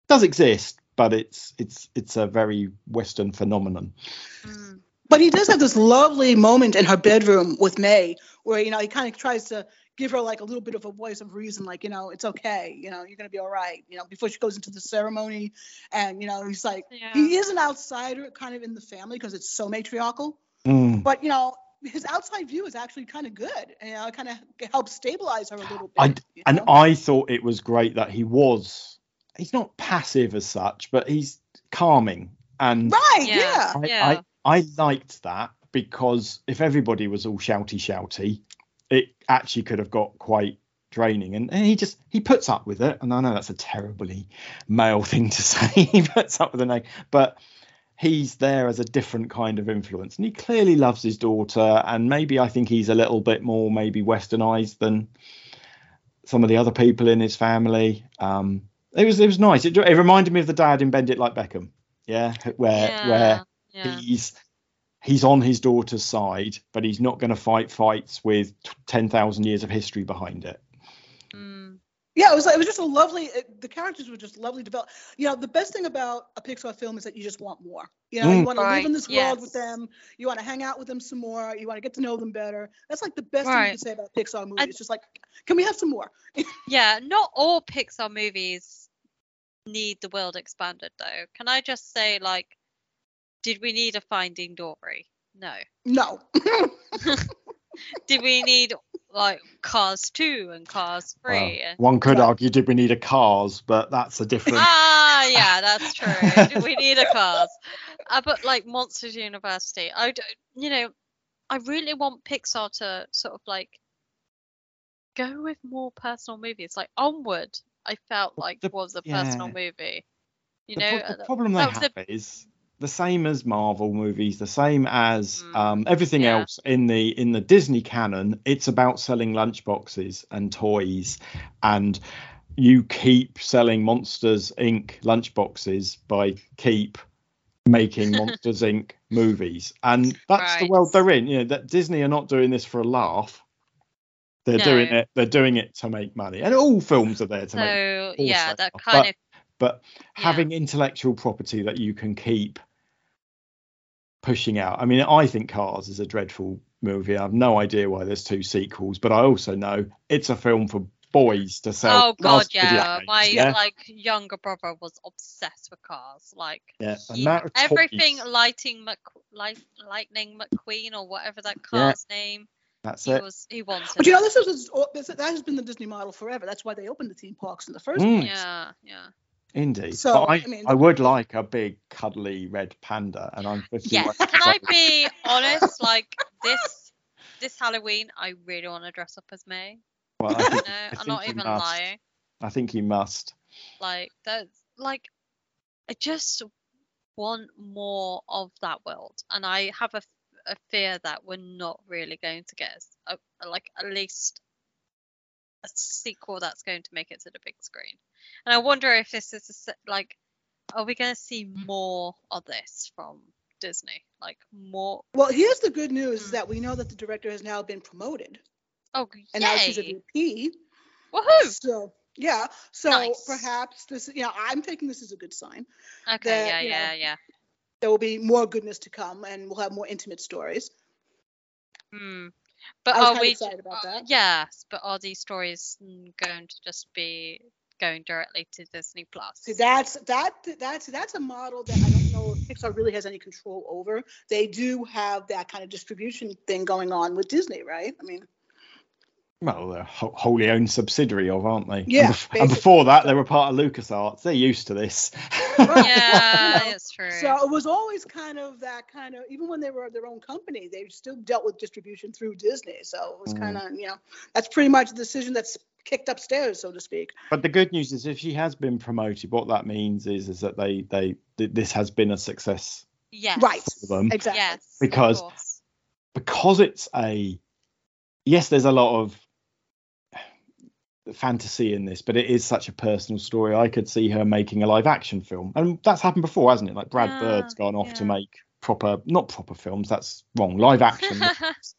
does exist, but it's it's it's a very Western phenomenon. Mm. But he does have this lovely moment in her bedroom with May, where you know he kind of tries to give her like a little bit of a voice of reason, like you know it's okay, you know you're gonna be all right, you know before she goes into the ceremony, and you know he's like Yeah. he is an outsider kind of in the family because it's so matriarchal, Mm. but you know his outside view is actually kind of good, you know it kind of helps stabilize her a little bit. I- you And? I thought it was great that he was. He's not passive as such, but he's calming. And right, Yeah. yeah. I, Yeah. I, I liked that because if everybody was all shouty shouty, it actually could have got quite draining. And, and he just he puts up with it. And I know that's a terribly male thing to say. he puts up with the name, but he's there as a different kind of influence. And he clearly loves his daughter. And maybe I think he's a little bit more maybe westernized than some of the other people in his family. Um, it was it was nice. It, it reminded me of the dad in Bend It Like Beckham. Yeah, where yeah. where yeah. he's he's on his daughter's side, but he's not going to fight fights with t- ten thousand years of history behind it. Mm. Yeah, it was it was just a lovely. It, the characters were just lovely developed. You know, the best thing about a Pixar film is that you just want more. You know, you Mm. want to live in Right, this world with them. You want to hang out with them some more. You want to get to know them better. That's like the best thing you can say about Pixar movies. I- It's just like, can we have some more? Yeah, not all Pixar movies need the world expanded though. Can I just say like did we need a Finding Dory? No. No. Did we need like Cars 2 and Cars 3? Well, and- one could Right. argue, did we need a Cars? But that's a different. ah, yeah, that's true. Do we need a Cars? Uh, but like Monsters University, I don't, you know, I really want Pixar to sort of like go with more personal movies. Like Onward, I felt like the- was a personal movie. You the, know, pro- the problem they that was have is the same as Marvel movies, the same as Mm, um, everything yeah. else in the in the Disney canon. It's about selling lunchboxes and toys, and you keep selling Monsters Inc. lunchboxes by keep making Monsters Inc. movies, and that's the world they're in. You know that Disney are not doing this for a laugh. They're doing it. They're doing it to make money, and all films are there to make so yeah, that kind but- of but Yeah. having intellectual property that you can keep pushing out. I mean, I think Cars is a dreadful movie. I have no idea why there's two sequels, but I also know it's a film for boys to sell. Oh god, yeah. games, My yeah, like younger brother was obsessed with cars. Like yeah. he- everything toys, lighting Mc, light, lightning McQueen or whatever that Yeah. car's name. That's He it. was he wanted. But you know, this is this, that has been the Disney model forever. That's why they opened the theme parks in the first Mm. place. yeah, yeah. Indeed. So, but I, I mean- I would like a big cuddly red panda, and I'm 51. Yes. Can I be honest? Like this this Halloween, I really want to dress up as May. Well, I No, think, I'm not even must. lying. I think you must. Like that's like I just want more of that world, and I have a, a fear that we're not really going to get s- a, a- like at least a sequel that's going to make it to the big screen. And I wonder if this is a, like, are we going to see more of this from Disney? Like more? Well, here's the good news: is Mm. that we know that the director has now been promoted, Oh, yay. and now she's a! VP. Woohoo! So yeah, so Nice. perhaps this, you know, I'm taking this as a good sign. Okay, that, yeah, you know, yeah, yeah. There will be more goodness to come, and we'll have more intimate stories. Hmm. But are we? excited about uh, that. Yes, but are these stories going to just be going directly to Disney Plus? See, that's that that's that's a model that I don't know if Pixar really has any control over. They do have that kind of distribution thing going on with Disney, right? I mean, Well, they're a wholly owned subsidiary of, aren't they? And Yeah, bef- And, before that, they were part of LucasArts. They're used to this. Yeah, You know, it's true. so it was always kind of that kind of even when they were their own company, they still dealt with distribution through Disney. So it was Mm. kind of you know that's pretty much a decision that's kicked upstairs, so to speak. But the good news is, if she has been promoted, what that means is is that they they th- this has been a success yes. Right. for them Exactly. Yes. Because- because it's a yes. There's a lot of fantasy in this, but it is such a personal story. I could see her making a live action film, and that's happened before, hasn't it? Like Brad Yeah, Bird's gone off to make proper, not proper films. That's wrong. Live action.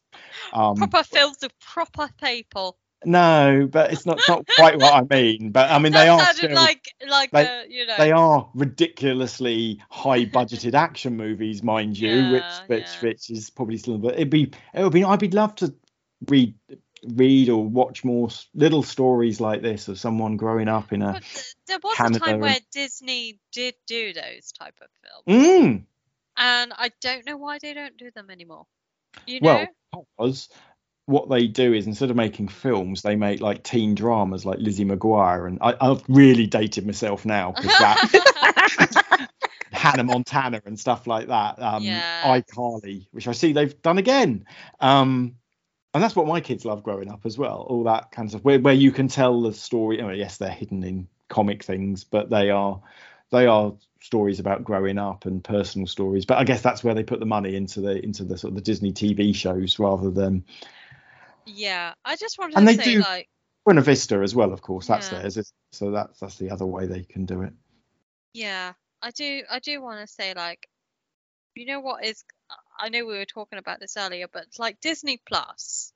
um, proper films of proper people. No, but it's not not quite what I mean. But I mean that they are still, like like they- uh, you know. they are ridiculously high budgeted action movies, mind you, which Yeah, which yeah. which is probably still but it'd be it would be I'd be love to read read or watch more little stories like this of someone growing up in a But there was Canada a time and- where Disney did do those type of films, mm, and I don't know why they don't do them anymore. You know? well because what they do is instead of making films they make like teen dramas like Lizzie McGuire and I, I've really dated myself now because that Hannah Montana and stuff like that. Um, Yeah. iCarly, which I see they've done again. Um, and that's what my kids love growing up as well. All that kind of stuff where, where you can tell the story. Oh, yes, they're hidden in comic things, but they are they are stories about growing up and personal stories. But I guess that's where they put the money into the into the sort of the Disney TV shows rather than yeah, I just wanted And to they say do- like, Buena Vista as well. Of course, that's Yeah. theirs. So that's that's the other way they can do it. yeah, I do, I do want to say like, you know what is? I know we were talking about this earlier, but like Disney Plus.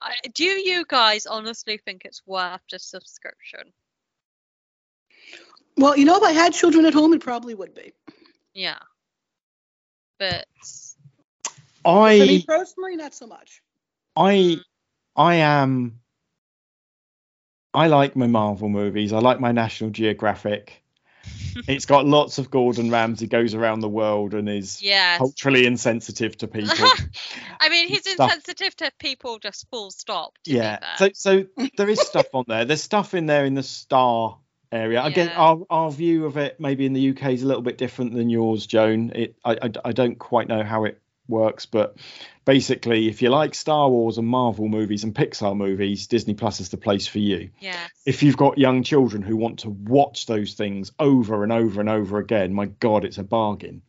I, do you guys honestly think it's worth the subscription? well, you know, if I had children at home, it probably would be. Yeah, but I For me personally, not so much. I I am I like my Marvel movies. I like my National Geographic. It's got lots of Gordon Ramsay goes around the world and is yes, culturally insensitive to people. I mean he's stuff. insensitive to people just full stop. To yeah. So so there is stuff on there. There's stuff in there in the star area. Yeah. our our view of it maybe in the UK is a little bit different than yours, Joan. It I I, I don't quite know how it works, but basically if you like Star Wars and Marvel movies and Pixar movies, Disney Plus is the place for you. yes. if you've got young children who want to watch those things over and over and over again, my God, it's a bargain.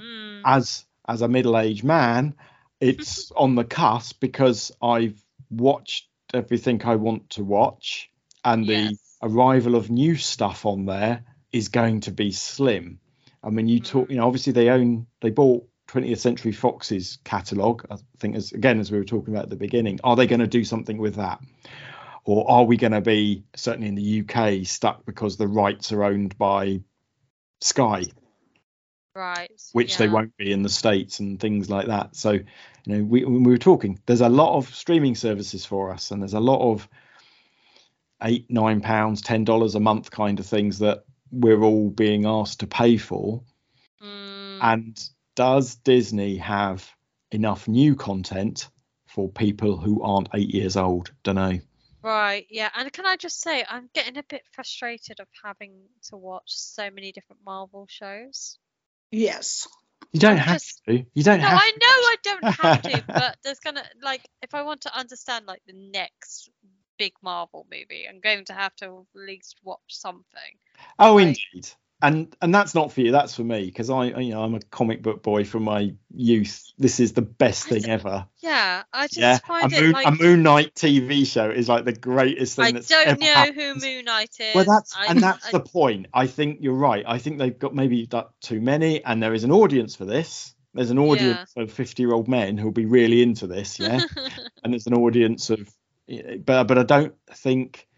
Mm. As as a middle-aged man, it's on the cusp because I've watched everything I want to watch, and the arrival of new stuff on there is going to be slim. I mean, you talk, Mm. you know, obviously they own, they bought 20th Century Fox's catalog. I think, as again, as we were talking about at the beginning, are they going to do something with that? Or are we going to be, certainly in the UK, stuck because the rights are owned by Sky, Right. which they won't be in the States and things like that? So, you know, we, when we were talking, there's a lot of streaming services for us, and there's a lot of eight, nine pounds, ten dollars a month kind of things that we're all being asked to pay for. Mm. And does Disney have enough new content for people who aren't eight years old? Don't know. Right, yeah. And can I just say, I'm getting a bit frustrated of having to watch so many different Marvel shows. Yes. You don't I'm have just- to. You don't No, have I know I don't have to, but there's gonna like if I want to understand like the next big Marvel movie, I'm going to have to at least watch something. Oh, like- indeed. And and that's not for you. That's for me because I, you know, I'm a comic book boy from my youth. This is the best thing ever. Yeah, I just yeah, a find it Moon, like a Moon Knight TV show is like the greatest thing I that's don't ever know happened. who Moon Knight is. Well, that's I, and that's I, the point. I think you're right. I think they've got maybe too many, and there is an audience for this. There's an audience of 50 year old men who'll be really into this, yeah. and there's an audience of, eh, but but I don't think.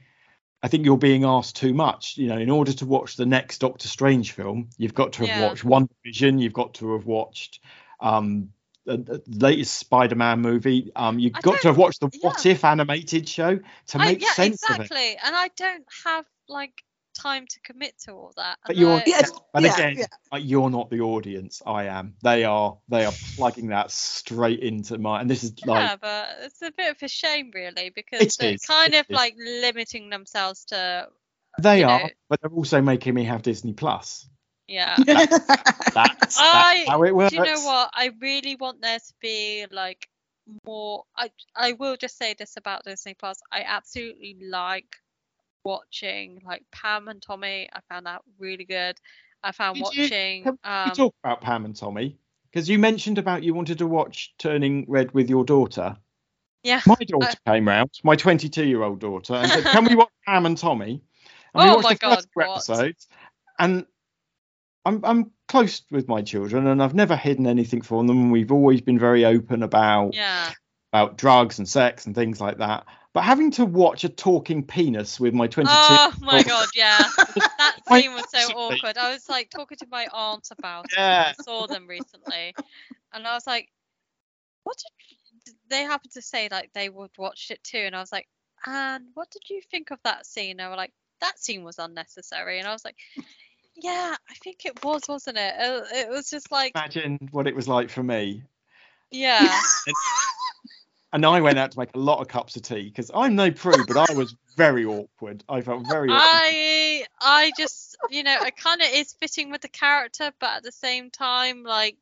I think you're being asked too much. You know, in order to watch the next Doctor Strange film, you've got to have Yeah. watched One Vision. You've got to have watched um, the, the latest Spider-Man movie. Um, you've I got to have watched the What. If animated show to I- make yeah, sense of it. exactly. And I don't have like time to commit to all that. But you're- I- Yes. And yeah, again, yeah. you're not the audience. I am. They are. They are plugging that straight into my. And this is like yeah, but it's a bit of a shame, really, because It they're is, kind it of is. like limiting themselves to, they are, know. but they're also making me have Disney Plus. yeah. That's, that's I- how it works. Do you know what? I really want there to be like more. I I will just say this about Disney Plus. I absolutely like watching like Pam and Tommy. I found that really good. I found Did you- watching. We um, talk about Pam and Tommy? Because you mentioned about you wanted to watch Turning Red with your daughter. Yeah. My daughter came round, my 22 year old daughter, and said, "Can we watch Pam and Tommy?" And we Oh watched my the first God, what? episodes, and I'm I'm close with my children, and I've never hidden anything from them. We've always been very open about Yeah. about drugs and sex and things like that. But having to watch a talking penis with my 22 Oh my god, yeah. That scene was so awkward. I was like talking to my aunt about it. Yeah. I saw them recently. And I was like, what did they happen to say like they would watch it too? And I was like, and what did you think of that scene? They were like, that scene was unnecessary. And I was like, yeah, I think it was, wasn't it? It, it was just like, imagine what it was like for me yeah. and i went out to make a lot of cups of tea because i'm no prude but i was very awkward i felt very awkward. I I just you know it kind of is fitting with the character, but at the same time, like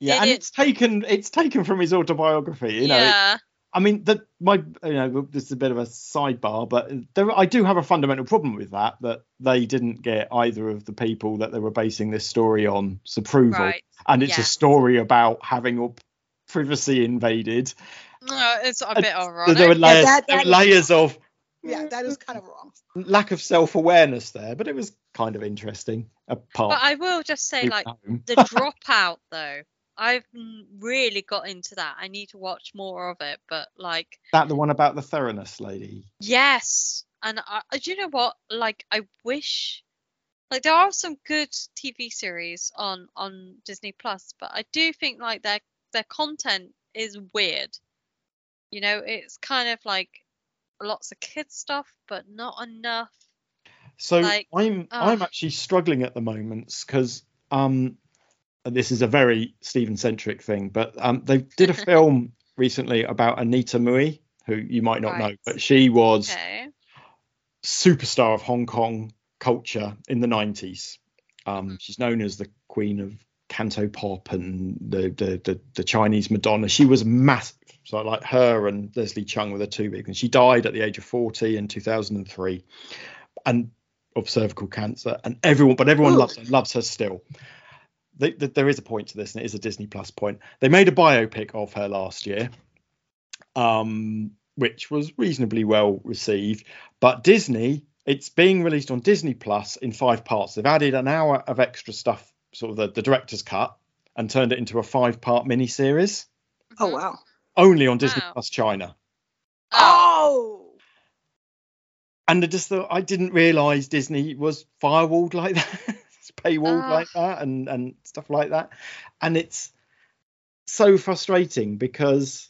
yeah and it- it's taken it's taken from his autobiography you know yeah, I mean, the, my you know this is a bit of a sidebar, but there I do have a fundamental problem with that that they didn't get either of the people that they were basing this story on's approval, right. and it's yeah. a story about having your privacy invaded. No, it's a Uh, bit So ironic. there were layers, that- there that- layers of Yeah, that is kind of wrong. lack of self-awareness there, but it was kind of interesting. Apart But I will just say, like the dropout though, I've really got into that. I need to watch more of it. But like, that the one about the Theranos lady. yes, and I, I- do you know what? Like, I wish. Like there are some good TV series on on Disney Plus, but I do think like their their content is weird. You know, it's kind of like lots of kids stuff, but not enough. So Like, I'm I'm actually struggling at the moment because um this is a very Stephen centric thing, but um they did a film recently about Anita Mui, who you might not know, but she was Okay. superstar of Hong Kong culture in the 90s. Um, Mhm. she's known as the queen of canto pop and the the the, the Chinese Madonna. She was massive. So like her and Leslie Cheung were the two big, and she died at the age of 40 in 2003, and of cervical cancer. And everyone, but everyone Ooh. loves her, loves her still. They, th there is a point to this, and it is a Disney Plus point. They made a biopic of her last year, um, which was reasonably well received. But Disney, it's being released on Disney Plus in five parts. They've added an hour of extra stuff, sort of the, the director's cut, and turned it into a five part mini series. Oh Mhm. wow. only on Disney Wow. Plus China. Oh. And I just thought I didn't realise Disney was firewalled like that, paywalled Ah. like that, and and stuff like that. And it's so frustrating because,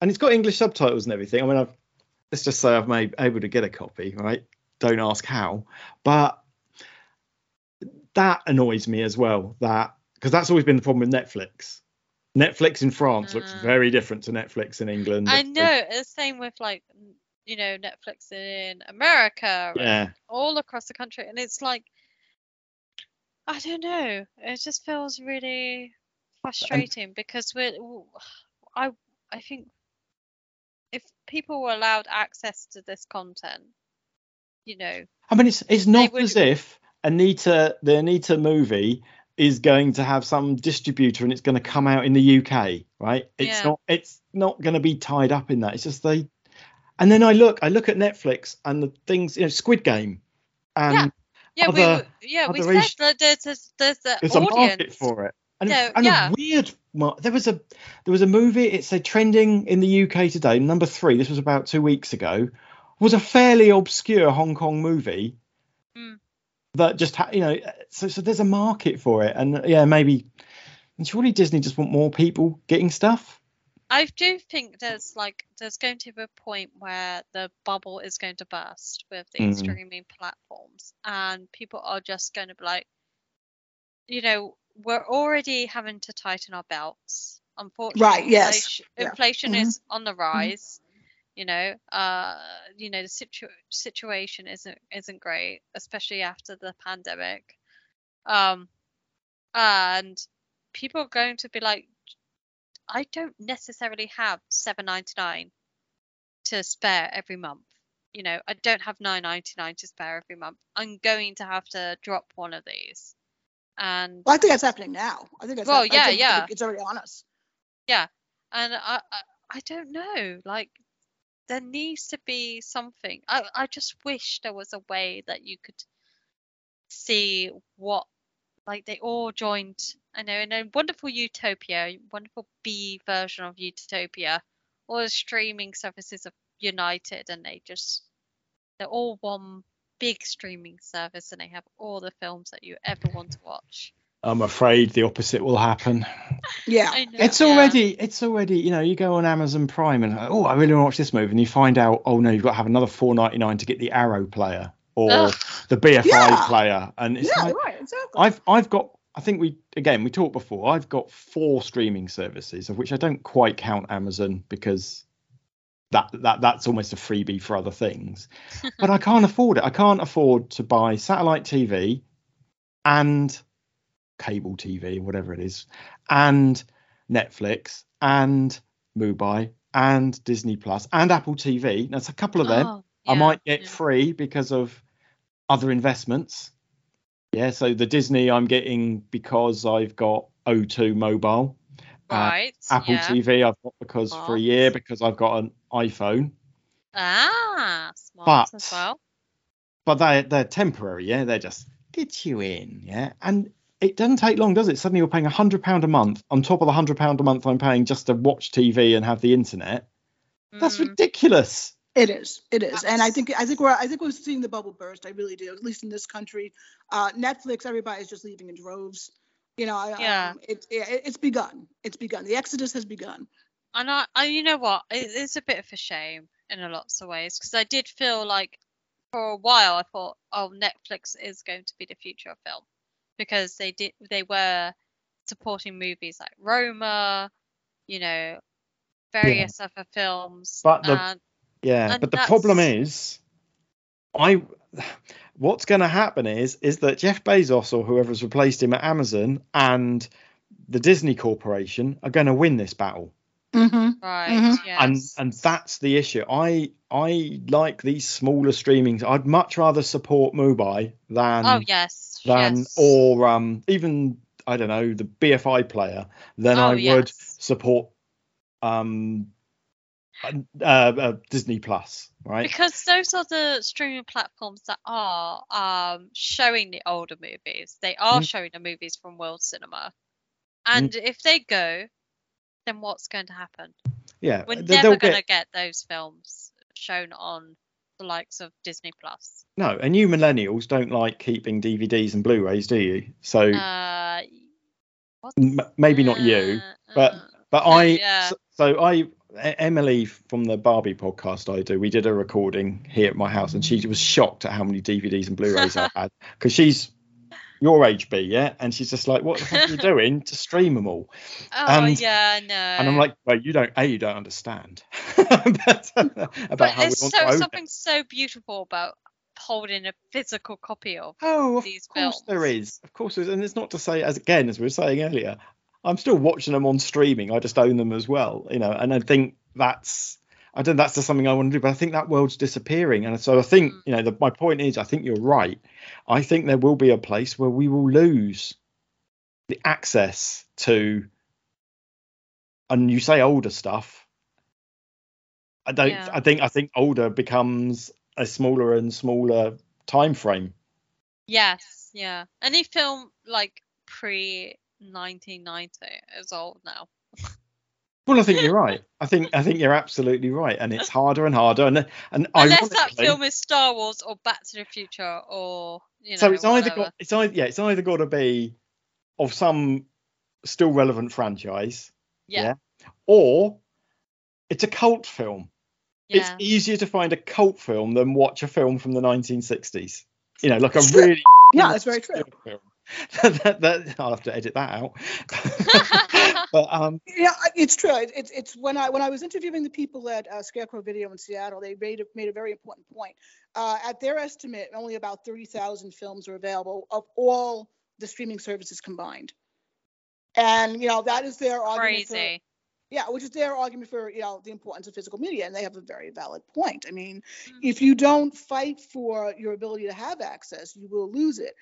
and it's got English subtitles and everything. I mean, I've let's just say I've made able to get a copy, right? Don't ask how, but that annoys me as well. That because that's always been the problem with Netflix. Netflix in France looks Ah. very different to Netflix in England. I know. It's the same with like you know Netflix in America, Yeah. all across the country, and it's like I don't know. It just feels really frustrating because we're I I think if people were allowed access to this content, you know, I mean, it's it's not would- as if Anita, the Anita movie, is going to have some distributor and it's going to come out in the UK, right? It's Yeah. not. It's not going to be tied up in that. It's just they. And then I look, I look at Netflix and the things, you know, Squid Game, and yeah, we Other- w- yeah we said ish- that there's a, there's the there's a market audience. for it. And, Yeah, and yeah. a weird. mar- There was a there was a movie. It's a trending in the UK today. Number three. This was about two weeks ago. Was a fairly obscure Hong Kong movie Mm. That just ha- you know. So so there's a market for it, and yeah, maybe. And surely Disney just want more people getting stuff. I do think there's like there's going to be a point where the bubble is going to burst with these Mm. streaming platforms, and people are just going to be like, you know, we're already having to tighten our belts. Unfortunately, right yes. inflation, Yeah. inflation Mhm. is on the rise. You know, uh, you know the situ- situation isn't isn't great, especially after the pandemic. Um, and people are going to be like, I don't necessarily have seven ninety nine to spare every month. You know, I don't have nine ninety nine to spare every month. I'm going to have to drop one of these. And Well, I think that's happening now. I think that's. Well, yeah, yeah. It's already on us. Yeah and I, I I don't know, like there needs to be something. I I just wish there was a way that you could see what like they all joined I know in a wonderful utopia, wonderful B version of utopia, all the streaming services of united and they just they're all one big streaming service and they have all the films that you ever want to watch. I'm afraid the opposite will happen. Yeah. Know, It's yeah. already, it's already, you know, you go on Amazon Prime and oh, I really want to watch this movie, and you find out, oh no, you've got to have another 4.99 to get the Arrow player or Ugh. the BFI Yeah. player, and it's yeah, like right, exactly. I've I've got, I think we again we talked before, I've got four streaming services of which I don't quite count Amazon because that that that's almost a freebie for other things, but I can't afford it. I can't afford to buy satellite TV and cable TV, whatever it is, and Netflix and Mubi and Disney Plus and Apple TV. That's a couple of them. Oh, I might get yeah. free because of other investments. Yeah, so the Disney I'm getting because I've got O2 mobile. Uh, right. Apple yeah. TV I've got because for a year because I've got an iPhone. Ah, smart But- as well. But they they're temporary, yeah. They're just get you in, yeah. And it doesn't take long, does it? Suddenly you're paying a hundred pound a month on top of the hundred pound a month I'm paying just to watch TV and have the internet. That's Mm. ridiculous. It is. It is. And I think I think we're I think we're seeing the bubble burst. I really do. At least in this country, uh, Netflix, everybody's just leaving in droves. You know, I- Yeah. um, it, it it's begun. It's begun. The exodus has begun. And I, I, you know what? It, it's a bit of a shame in a lots of ways because I did feel like for a while I thought, oh, Netflix is going to be the future of film because they did they were supporting movies like Roma, you know, various other films. But the- and Yeah, And but the problem is, I what's going to happen is is that Jeff Bezos or whoever's replaced him at Amazon and the Disney Corporation are going to win this battle, Mm-hmm. right, Mhm. and and that's the issue. I I like these smaller streamings. I'd much rather support Mubi than oh yes, than yes. or um even I don't know the BFI player than oh, I would support um uh, uh, Disney Plus, right? because those are the streaming platforms that are um, showing the older movies. They are Mm. showing the movies from World Cinema, and if they go, then what's going to happen? Yeah, We're never going get- to get those films shown on the likes of Disney Plus. No, and you millennials don't like keeping DVDs and Blu-rays, do you? So Uh, what? m- maybe not you, Uh, but uh, but I. yeah. So, so I, Emily from the Barbie podcast I do, we did a recording here at my house, and she was shocked at how many DVDs and Blu-rays I had because she's your age, B, yeah, and she's just like, "What the fuck are you doing to stream them all?" oh and- yeah, no. And I'm like, "Well, you don't, a, you don't understand about, about but how we there's want so to own it." something so beautiful about holding a physical copy of. Oh, of these course there films. is. Of course there is. And it's not to say, as again, as we were saying earlier, I'm still watching them on streaming. I just own them as well, you know. And I think that's, I don't. That's just something I want to do. But I think that world's disappearing. And so I think, Mm. you know, the, my point is, I think you're right. I think there will be a place where we will lose the access to, and you say older stuff. I don't. Yeah. I think. I think older becomes a smaller and smaller time frame. Yes, yeah. Any film like pre 1990 is old now. Well, I think you're right. I think I think you're absolutely right, and it's harder and harder. And and Unless that film is Star Wars or Back to the Future or you know. so it's either got it's either yeah it's either got to be of some still relevant franchise, yeah, or it's a cult film. yeah. It's easier to find a cult film than watch a film from the 1960s. You know, like a It's really Yeah, that's very true. film. that, that, I'll have to edit that out. but um, Yeah, it's true. It- It's it's when I when I was interviewing the people at uh, Scarecrow Video in Seattle, they made a, made a very important point. Uh, at their estimate, only about thirty thousand films are available of all the streaming services combined. And you know that is their argument. For, Crazy. yeah, which is their argument for you know the importance of physical media, and they have a very valid point. I mean, Mm. if you don't fight for your ability to have access, you will lose it.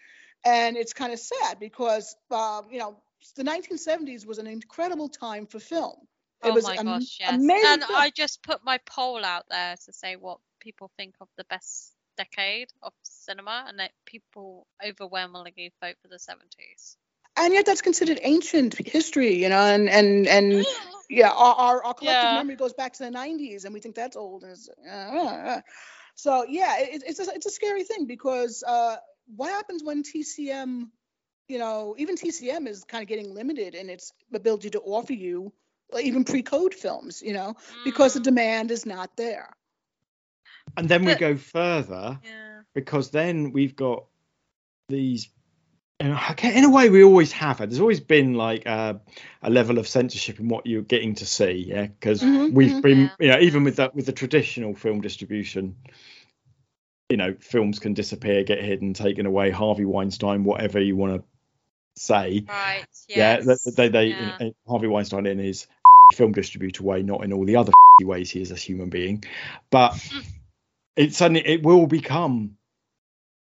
And it's kind of sad because um, you know the 1970s was an incredible time for film. It Oh was my am- gosh, yes. amazing And film. I just put my poll out there to say what people think of the best decade of cinema, and that people overwhelmingly vote for the 70s. and yet that's considered ancient history, you know, and and and yeah, our our, our collective Yeah. memory goes back to the 90s, and we think that's old. And uh, so yeah, it, it's a, it's a scary thing because uh, what happens when TCM, you know, even TCM is kind of getting limited in its ability to offer you even pre-code films, you know, because the Mm, demand is not there. And then we go further yeah. because then we've got these. and In a way, we always have it. There's always been like a, a level of censorship in what you're getting to see, yeah. Because Mhm, we've mhm. been, Yeah. you know, even with that with the traditional film distribution, you know, films can disappear, get hidden, taken away. Harvey Weinstein, whatever you want to say, Right. yeah. They, they, they yeah. in- in Harvey Weinstein in his film distributor way, not in all the other ways he is a human being, but it suddenly it will become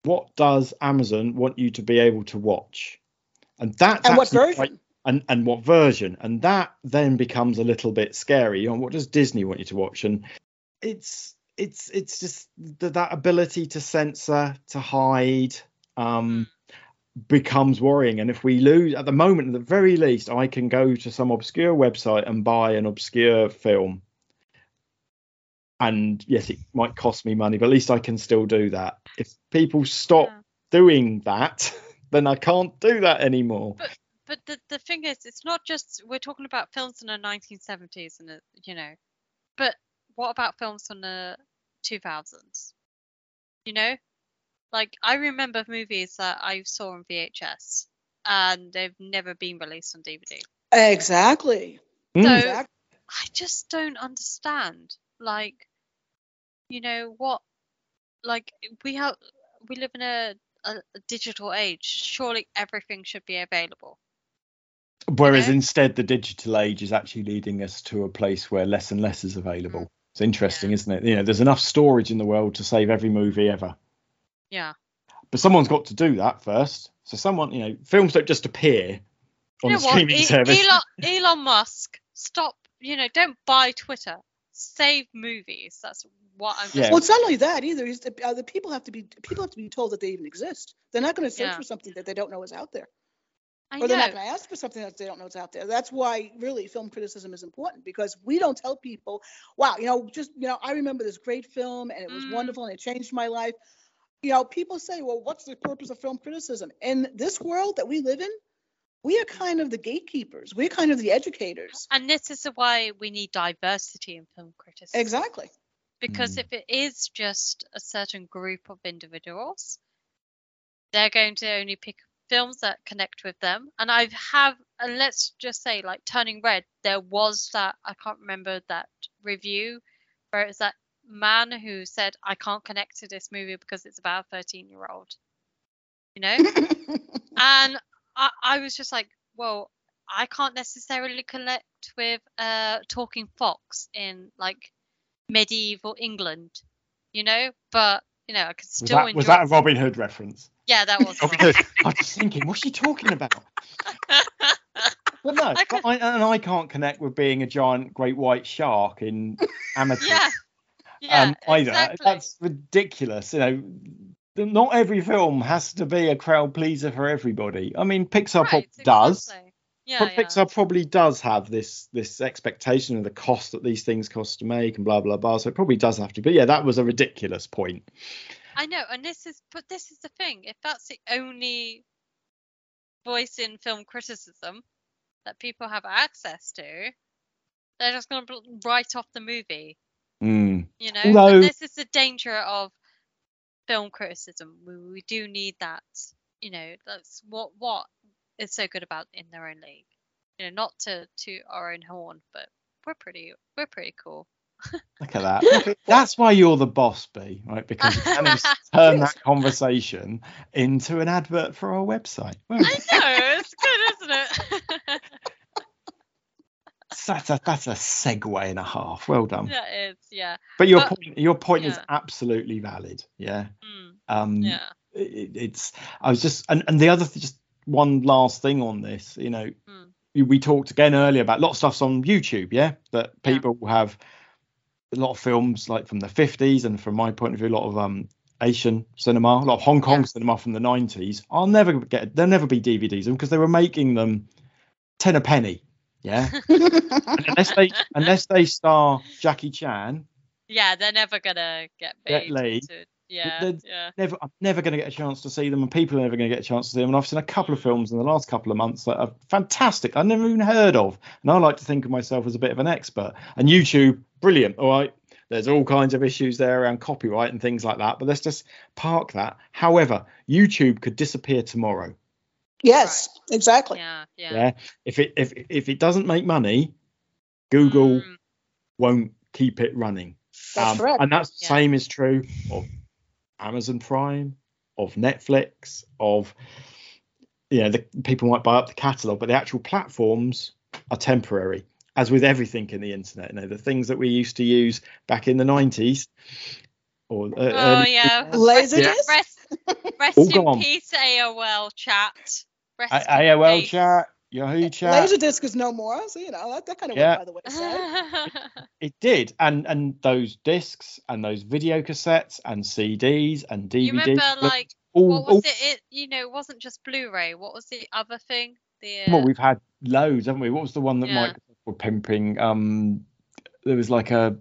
what does Amazon want you to be able to watch, and that's And what version? quite- and and what version, and that then becomes a little bit scary. You know, what does Disney want you to watch? And it's it's it's just the, that ability to censor, to hide. Um, becomes worrying. And if we lose at the moment at the very least i can go to some obscure website and buy an obscure film. And yes it might cost me money but at least i can still do that. If people stop Yeah. doing that then i can't do that anymore. But the, the thing is, it's not just we're talking about films in the 1970s and you know, but what about films from the 2000s? You know, like I remember movies that I saw on VHS and they've never been released on DVD. Exactly. So- exactly. I just don't understand. Like, you know what? Like we have, we live in a, a, a digital age. Surely everything should be available. whereas know? instead the digital age is actually leading us to a place where less and less is available it's interesting Yeah. isn't it you know there's enough storage in the world to save every movie ever Yeah. but someone's got to do that first so someone you know films don't just appear on you the know what? streaming E- service Elon, Elon Musk, stop. You know, don't buy Twitter. Save movies. That's what I'm. Yeah. Well, it's not only that either. Is the, uh, the people have to be people have to be told that they even exist. They're not going to search Yeah. for something that they don't know is out there, I or they're not going to ask for something that they don't know is out there. That's why really film criticism is important because we don't tell people, "Wow, you know, just you know, I remember this great film and it was Mm. wonderful and it changed my life." You know, people say, "Well, what's the purpose of film criticism?" In this world that we live in, we are kind of the gatekeepers. We're kind of the educators. And this is why we need diversity in film criticism. Exactly. Because Mm. if it is just a certain group of individuals, they're going to only pick films that connect with them. And I have, and let's just say, like Turning Red, there was that, I can't remember that review where it's that man who said, I can't connect to this movie because it's about a 13 year old. You know? and I, I was just like, well, I can't necessarily connect with a talking fox in like medieval England, you know, but you know, I could was still that, enjoy. was that a robin hood reference yeah, that was. I was just thinking what's she talking about but no I but I, and i can't connect with being a giant great white shark in amateur yeah, yeah, um, either. exactly. That's ridiculous. You know, not every film has to be a crowd pleaser for everybody. I mean, Pixar right, probably does. Yeah, But yeah. Pixar probably does have this this expectation of the cost that these things cost to make and blah blah blah. So it probably does have to. But yeah, that was a ridiculous point. I know, and this is, but this is the thing. If that's the only voice in film criticism that people have access to, they're just going to write off the movie. Mm. You know, Although- and this is the danger of film criticism. We, we do need that. You know, that's what what is so good about in their own league. You know, not to to our own horn, but we're pretty we're pretty cool. Look at that. That's why you're the boss, B, right? Because you managed to turn that conversation into an advert for our website. Well, I know it's good, isn't it? that's a that's a segue and a half. Well done. yeah, it's yeah. But your But- point, your point is absolutely valid. Yeah. Mm, Um, yeah. it, it's. I was just, and, and the other, th- just one last thing on this. You know, Mm. we, talked again earlier about a lot of stuff's on YouTube. Yeah, that Yeah. people have a lot of films like from the 50s, and from my point of view, a lot of um Asian cinema, a lot of Hong Kong Yeah. cinema from the 90s. I'll never get, there'll never be DVDs because they were making them 10 a penny. Yeah. Unless they unless they star Jackie Chan, Yeah, they're never gonna get laid. to- yeah, yeah. never I'm never going to get a chance to see them, and people are never going to get a chance to see them. And I've seen a couple of films in the last couple of months that are fantastic. I've never even heard of, and I like to think of myself as a bit of an expert. And YouTube, brilliant. All right, there's all kinds of issues there around copyright and things like that, but let's just park that. However, YouTube could disappear tomorrow. yes, exactly. Yeah, yeah. Yeah, if it if if it doesn't make money, Google Mm, won't keep it running. That's Um, correct. And that's the Yeah. same is true of Amazon Prime, of Netflix, of you know, the people might buy up the catalog, but the actual platforms are temporary. As with everything in the internet, you know, the things that we used to use back in the 90s or uh, Oh early- yeah. Laserdisc? Rest, rest, rest in gone. peace, AOL chat. Rest A- AOL peace. chat, Yahoo chat. Laserdisc is no more, so you know that, that kind of Yeah. went by the wayside. It did, and and those discs and those video cassettes and CDs and DVDs. you remember like all, what all was it, it? You know, it wasn't just Blu-ray. What was the other thing? The uh, Well, we've had loads, haven't we? What was the one that Yeah. Microsoft were pimping? Um, there was like a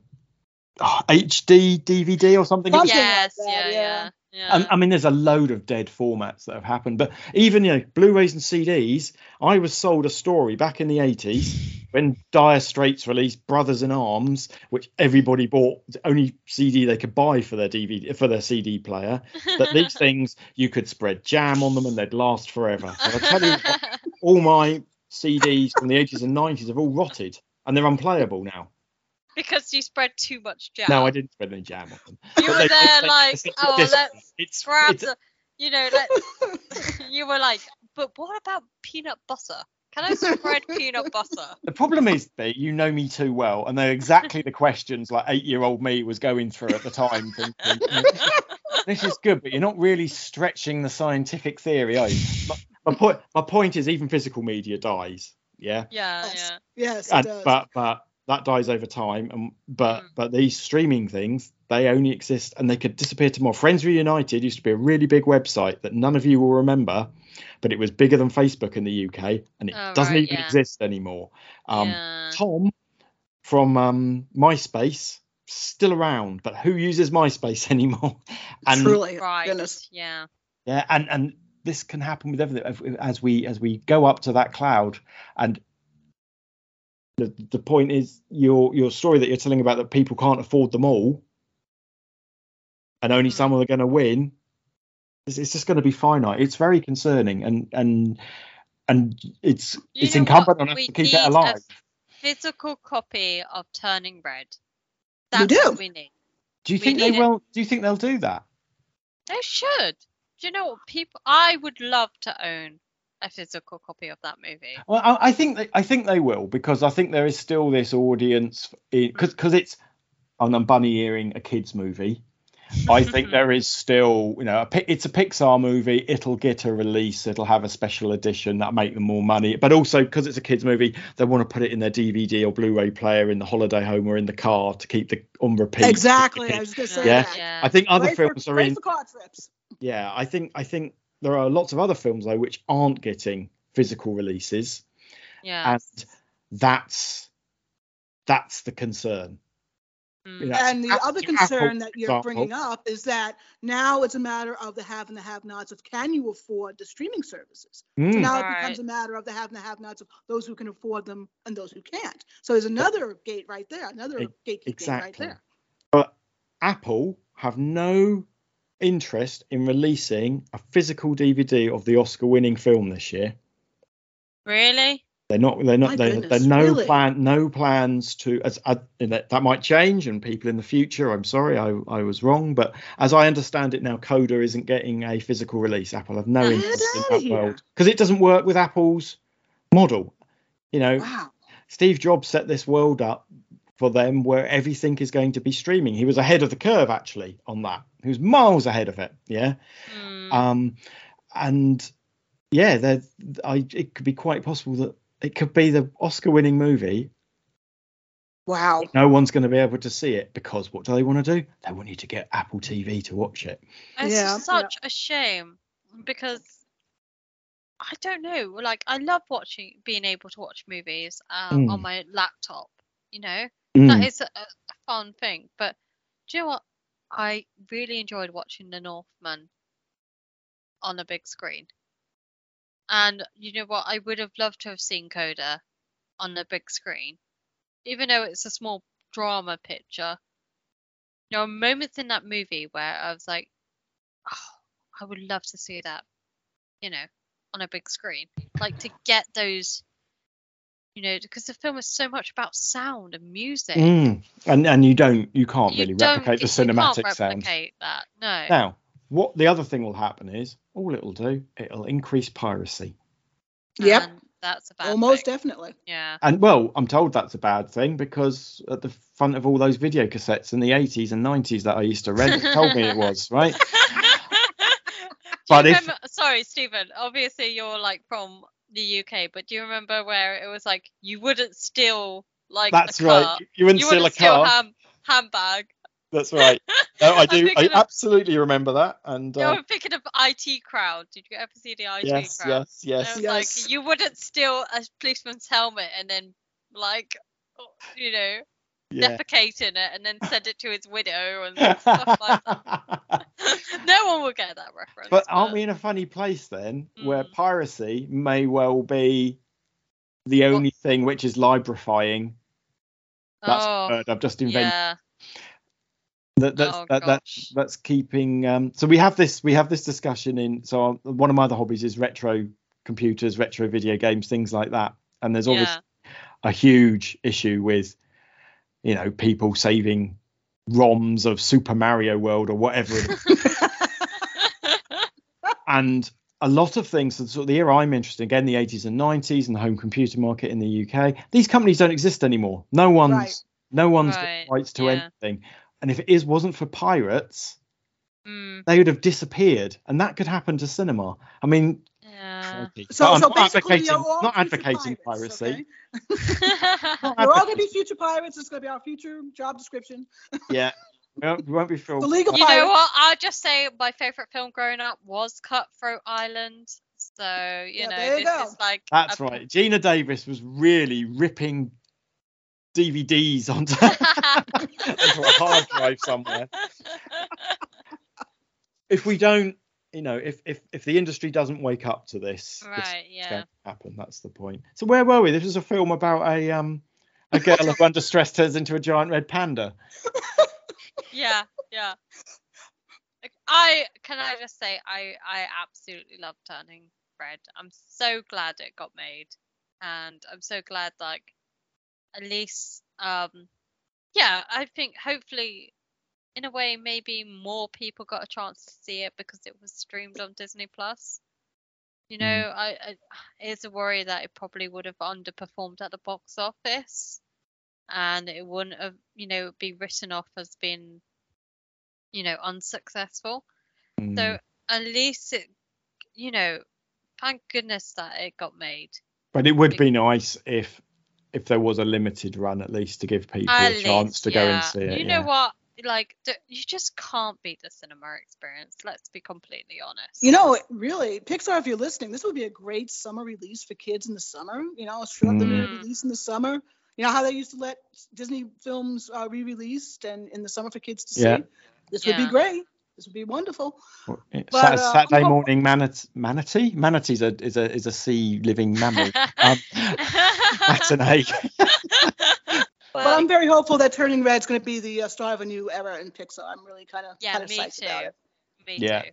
oh, HD DVD or something. Something yes, that, yeah, yeah. yeah, yeah. And, I mean, there's a load of dead formats that have happened, but even you know, Blu-rays and CDs. I was sold a story back in the 80s when Dire Straits released Brothers in Arms, which everybody bought the only CD they could buy for their DVD for their CD player. That these things you could spread jam on them and they'd last forever. I tell you, all my CDs from the 80s and 90s have all rotted and they're unplayable now. Because you spread too much jam. No, I didn't spread any jam on them. You were they- there they- like, oh, it's- let's it's, grab it's- the, you know, let's. you were like, but what about peanut butter? Can I spread peanut butter? The problem is that you know me too well, and they're exactly the questions like eight-year-old me was going through at the time. Thinking, this is good, but you're not really stretching the scientific theory. Are you? My, my point, my point is, even physical media dies. Yeah, yeah, Yes. yeah. Yes, it and, does. but but that dies over time. And but Mm. but these streaming things, they only exist and they could disappear tomorrow. Friends Reunited used to be a really big website that none of you will remember, but it was bigger than Facebook in the UK, and it Oh, doesn't right, even yeah. exist anymore. Um, yeah. Tom from um, MySpace still around, but who uses MySpace anymore? And Truly, Right. goodness. Yeah. yeah, and and this can happen with everything As- as we as we go up to that cloud. And the the point is your your story that you're telling about that people can't afford them all, and only Mm. some are going to win. It's, it's just going to be finite. It's very concerning, and and and it's You it's incumbent what? on us We to keep need it a alive. Physical copy of Turning Red. We do. what we need. Do you we think they it. will Do you think they'll do that? They should. Do you know what people? I would love to own a physical copy of that movie. Well, I, I think they, I think they will because I think there is still this audience because because it's and I'm bunny earing a kids movie. I think there is still you know a, it's a Pixar movie. It'll get a release. It'll have a special edition that make them more money. But also because it's a kids movie, they want to put it in their DVD or Blu-ray player in the holiday home or in the car to keep the on repeat. Exactly. I was going to say Yeah. that. Yeah. I think other Great for- films are great in. for car trips. Yeah, I think I think there are lots of other films though which aren't getting physical releases. yeah. and that's that's the concern. Mm. you know, And the other concern for that you're bringing up is that now it's a matter of the have and the have-nots of can you afford the streaming services. So Mm, now it Right. becomes a matter of the have and the have-nots of those who can afford them and those who can't. So there's another gate right there, another gatekeeping right there. But Apple have no interest in releasing a physical DVD of the Oscar-winning film this year. Really? They're not. They're not. They're, goodness, they're no really? plan. No plans to. As I, that, that might change, and people in the future. I'm sorry, I, I was wrong. But as I understand it now, Coda isn't getting a physical release. Apple have no Get interest in that here. world because it doesn't work with Apple's model. You know, Wow. Steve Jobs set this world up for them where everything is going to be streaming. He was ahead of the curve actually on that. He was miles ahead of it. Yeah. Mm. Um, and yeah, there, I it could be quite possible that it could be the Oscar-winning movie Wow. No one's going to be able to see it because what do they want to do? They want you to get Apple TV to watch it. It's Yeah, just such a shame because I don't know. Like I love watching, being able to watch movies um, on Mm. my laptop. You know, Mm. that is a, fun thing. But do you know what? I really enjoyed watching The Northman on a big screen. And you know what? I would have loved to have seen Coda on the big screen, even though it's a small drama picture. There are moments in that movie where I was like, oh, I would love to see that, you know, on a big screen. Like to get those, you know, because the film is so much about sound and music. Mm. And and you don't you can't You really don't- replicate the you can't cinematic sound. replicate that. No. Now, what the other thing will happen is all it'll do, it'll increase piracy. Yep. And that's a bad Almost thing. definitely. Yeah. And well, I'm told that's a bad thing because at the front of all those video cassettes in the 80s and 90s that I used to rent, told me it was, right? Do you But if- remember, sorry, Stephen. Obviously, you're like from the UK, but do you remember where it was like you wouldn't steal like That's a car? right. You wouldn't You steal a wouldn't steal car. ham, handbag. That's right. No, I do. I of- absolutely remember that. And You uh, were thinking of IT crowd. Did you ever see the IT yes, crowd? yes, yes. Yes. like you wouldn't steal a policeman's helmet and then like you know Yeah. defecate in it and then send it to his widow and stuff like that. no one will get that reference. but aren't we in a funny place then, where Mm. piracy may well be the only thing which is librifying? That's oh, word I've just invented. yeah. that that's Oh, that, that's that's keeping um so we have this we have this discussion in so one of my other hobbies is retro computers retro video games things like that and there's obviously Yeah. a huge issue with you know people saving roms of super mario world or whatever it is. and a lot of things so sort of the era i'm interested in again the 80s and 90s and the home computer market in the uk these companies don't exist anymore no one's Right. no one's Right, got rights to yeah. anything and if it is wasn't for pirates Mm, they would have disappeared and that could happen to cinema i mean yeah. crikey. So, I'm so not basically, advocating, you're all not advocating pirates, piracy okay? We're all going to be future pirates. It's going to be our future job description. yeah we won't, we won't be filmed The legal you know what? I'll just say my favorite film growing up was Cutthroat Island. So you Yeah, know, you this go. is like That's a- right. Geena Davis was really ripping DVDs onto, onto a hard drive somewhere. If we don't, you know, if if if the industry doesn't wake up to this, this right, is yeah. going to happen. That's the point. So where were we? This was a film about a um a girl who under stress turns into a giant red panda. yeah, yeah. I can I just say I I absolutely love Turning Red. I'm so glad it got made, and I'm so glad like at least um yeah I think hopefully in a way maybe more people got a chance to see it because it was streamed on Disney Plus. You know, Mm. I, I it's a worry that it probably would have underperformed at the box office, and it wouldn't have, you know, be written off as being, you know, unsuccessful. Mm. So at least it, you know, thank goodness that it got made. But it would be nice if if there was a limited run at least to give people At a chance least, to go and see it. You yeah. know what? Like, you just can't beat the cinema experience. Let's be completely honest. You know, really, Pixar, if you're listening, this would be a great summer release for kids in the summer. You know, a short Mm. release in the summer. You know how they used to let Disney films uh, re-released and in the summer for kids to Yeah. see. This would be great. This would be wonderful. But, Sat- uh, Saturday morning manat- manatee. Manatee is a is a is a sea living mammal. Um, that's an egg. But I'm very hopeful that Turning Red is going to be the uh, start of a new era in Pixar. I'm really kind of yeah, kind of me psyched too. about it. Me Yeah. too.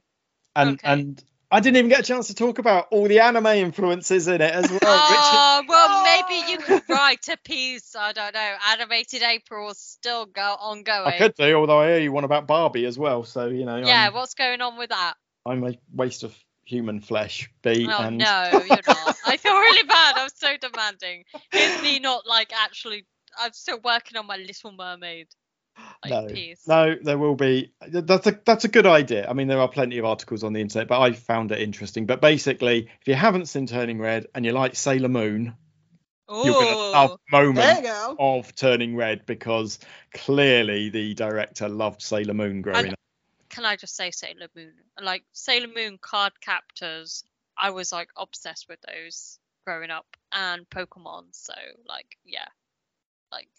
And Okay. and I didn't even get a chance to talk about all the anime influences in it as well. Oh, well, maybe you could write a piece. I don't know. Animated April is still go ongoing. I could do, although I hear you one about Barbie as well. So you know, Yeah, I'm, what's going on with that? I'm a waste of human flesh. B Oh and no, you're not. I feel really bad. I'm so demanding. It's me not like actually. I'm still working on my Little Mermaid like no, piece. no, there will be. That's a that's a good idea. I mean, there are plenty of articles on the internet, but I found it interesting. But basically, if you haven't seen Turning Red and you like Sailor Moon, you're going to love Ooh. moment go. of Turning Red because clearly the director loved Sailor Moon growing And- up. Can I just say Sailor Moon? Like Sailor Moon Cardcaptors, I was like obsessed with those growing up, and Pokemon. So like, yeah, like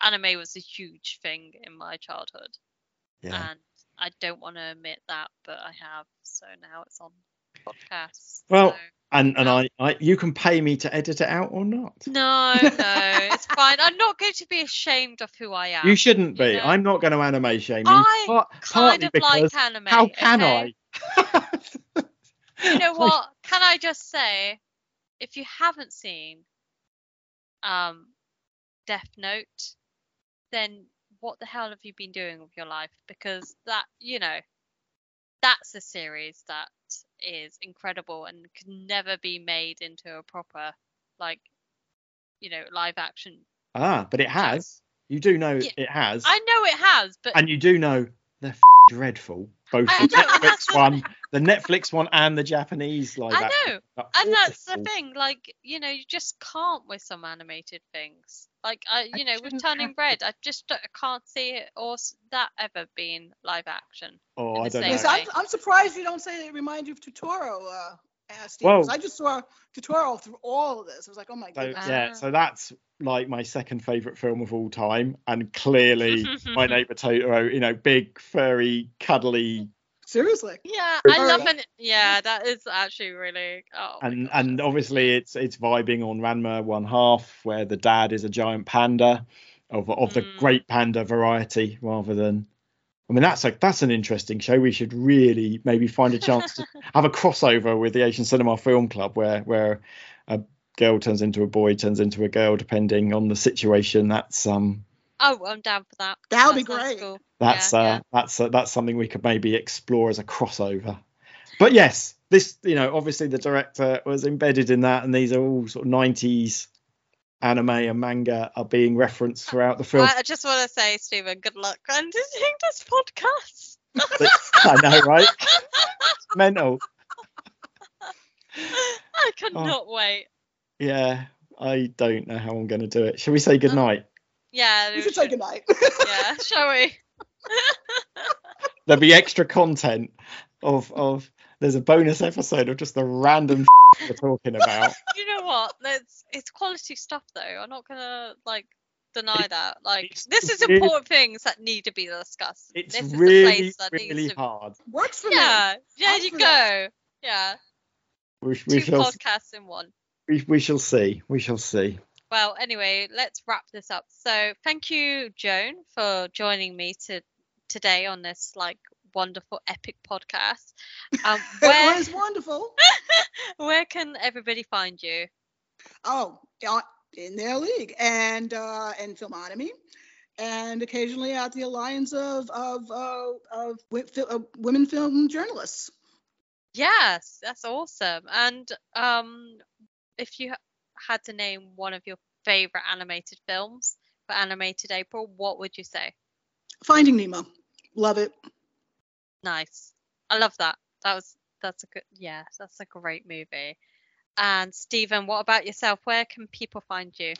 anime was a huge thing in my childhood, Yeah. and I don't want to admit that, but I have. So now it's on podcasts. Well, so- And and. I, I you can pay me to edit it out or not. No, no, it's fine. I'm not going to be ashamed of who I am. You shouldn't you be. know? I'm not going to anime shame you. I par- kind of like anime. how can okay? I? You know what? Can I just say, if you haven't seen um Death Note, then what the hell have you been doing with your life? Because that, you know, that's a series that is incredible and can never be made into a proper, like, you know, live action. Ah, but it has. You do know Yeah, it has, I know it has, but and you do know they're f- dreadful. Both I the know, Netflix one, the Netflix one, and the Japanese live I know. and that's the thing like you know you just can't with some animated things like i you know with shouldn't turning have red i just I can't see it or that ever being live action Oh, I don't know. Yes, I'm. I'm surprised you don't say it reminds you of Totoro. Uh, uh, Well- I just saw Totoro through all of this. I was like, oh my So goodness. yeah, Ah. so that's like my second favorite film of all time, and clearly my neighbor Totoro. You know, big, furry, cuddly, Seriously. yeah i love it yeah that is actually really oh and gosh, and obviously it's it's vibing on Ranma one half, where the dad is a giant panda, of of the Mm. great panda variety, rather than. I mean, that's like that's an interesting show. We should really maybe find a chance to have a crossover with the Asian Cinema Film Club, where where a girl turns into a boy, turns into a girl, depending on the situation. That's um oh i'm down for that. That would be sounds great. cool. that's Yeah, uh yeah. that's uh, that's something we could maybe explore as a crossover. But yes this you know obviously the director was embedded in that and these are all sort of 90s anime and manga are being referenced throughout the film. I, I just want to say stephen good luck editing this podcast. I know right? Mental. I cannot wait. Yeah i don't know how i'm going to do it. Shall we say good night yeah You we should say should- goodnight. yeah shall we there'll be extra content of of there's a bonus episode of just the random we're talking about you know what? That's it's quality stuff though. I'm not gonna like deny It- that. Like this is really- important things that need to be discussed. it's this is the really place that really needs to hard Works for me. Yeah, there you go. that. Yeah. we, Two shall podcasts in one. we, we shall see we shall see Well, anyway, let's wrap this up. So thank you, Joan, for joining me to today on this like wonderful epic podcast. Um, It where was wonderful. where can everybody find you? Oh, in their league and uh, and Filmonomy, and occasionally at the Alliance of of uh, of uh, women film journalists. Yes, that's awesome. And um, if you had to name one of your favorite animated films for animated April, what would you say? Finding Nemo, love it. Nice. I love that. That was that's a good yeah, that's a great movie. And Stephen, what about yourself? Where can people find you?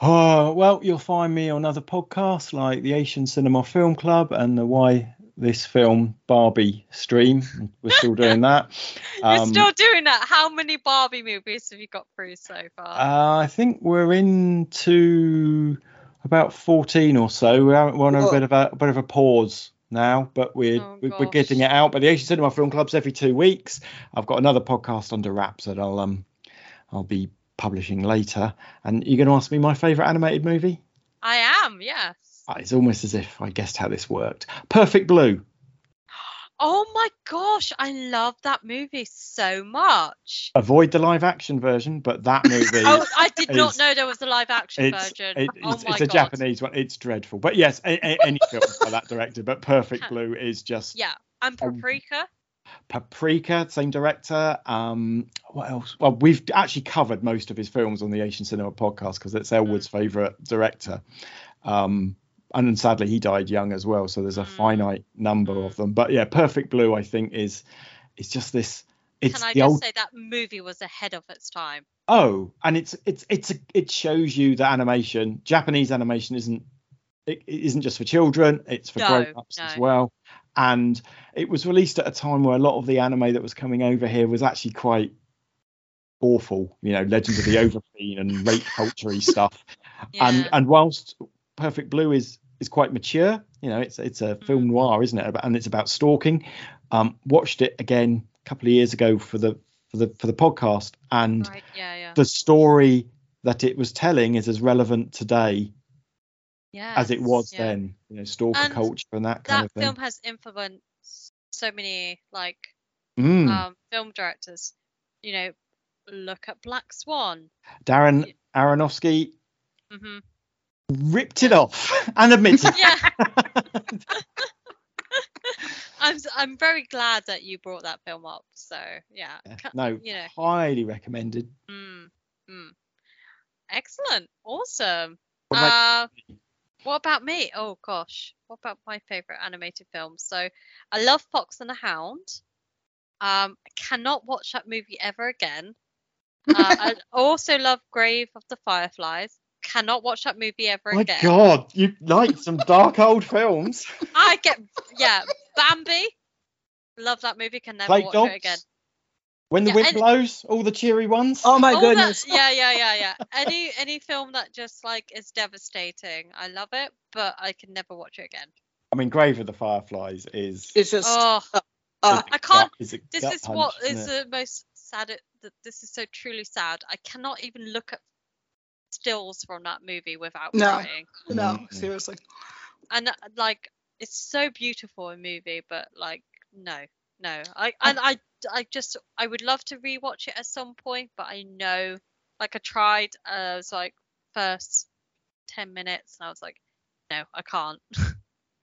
Oh, well, you'll find me on other podcasts like the Asian Cinema Film Club and the Why This Film Barbie stream. We're still doing that. Um, still doing that. How many Barbie movies have you got through so far? uh, I think we're into about 14 or so. We're we're on a bit of a, a bit of a pause now, but we're Oh, we- we're getting it out. But the Asian Cinema Film Club's every two weeks. I've got another podcast under wraps that I'll um I'll be publishing later. And you're going to ask me my favorite animated movie? I am, yes. Uh, It's almost as if I guessed how this worked. Perfect Blue. Oh my gosh, I love that movie so much. Avoid the live action version, but that movie. Oh, I did not know there was a live action It's, version. it- oh it's, it's a. Japanese one. It's dreadful. But yes, a, a- any film by that director. But Perfect Blue is just Yeah, and Um, Paprika. Paprika, same director. Um, what else? Well, we've actually covered most of his films on the Asian Cinema podcast because it's Elwood's favourite director. Um, and then sadly, he died young as well. So there's a Mm. finite number of them. But yeah, Perfect Blue, I think, is is just this it's Can I just old say that movie was ahead of its time? oh and it's it's it's a, it shows you that animation japanese animation isn't it, it isn't just for children it's for No, grown-ups as well and it was released at a time where a lot of the anime that was coming over here was actually quite awful you know legends of the overfiend and rape culture stuff Yeah. and and whilst perfect blue is is quite mature you know it's it's a film Mm. noir isn't it and it's about stalking um watched it again a couple of years ago for the for the for the podcast and right. Yeah, yeah. the story that it was telling is as relevant today yeah. as it was yeah. then you know stalker And culture and that kind That of thing That film has influenced so many like Mm. um film directors. You know, look at Black Swan. darren aronofsky hmm ripped it off and admitted Yeah. I'm I'm very glad that you brought that film up. So yeah. Ca- no You know. highly recommended Mm, mm. Excellent. Awesome. What about Uh, what about me? Oh gosh, what about my favorite animated films? So I love Fox and the Hound. Um, I cannot watch that movie ever again. Uh, I also love Grave of the Fireflies. Cannot watch that movie ever my again. god you like some dark old films I get yeah, Bambi. Love that movie. Can never Plague watch dogs it again. when the Yeah, wind and- blows all the cheery ones Oh my All that- goodness. yeah, yeah, yeah, yeah. Any any film that just like is devastating, I love it, but I can never watch it again. i mean grave of the fireflies is It's just Oh, uh, I can't- is this is punch, what isn't is it? the most sad. It, that this is so truly sad. I cannot even look at stills from that movie without No. crying. no, Mhm. seriously. And uh, like, it's so beautiful a movie, but like, no, no. I and I I just I would love to rewatch it at some point, but I know, like, I tried. Uh, I was like first ten minutes, and I was like, no, I can't.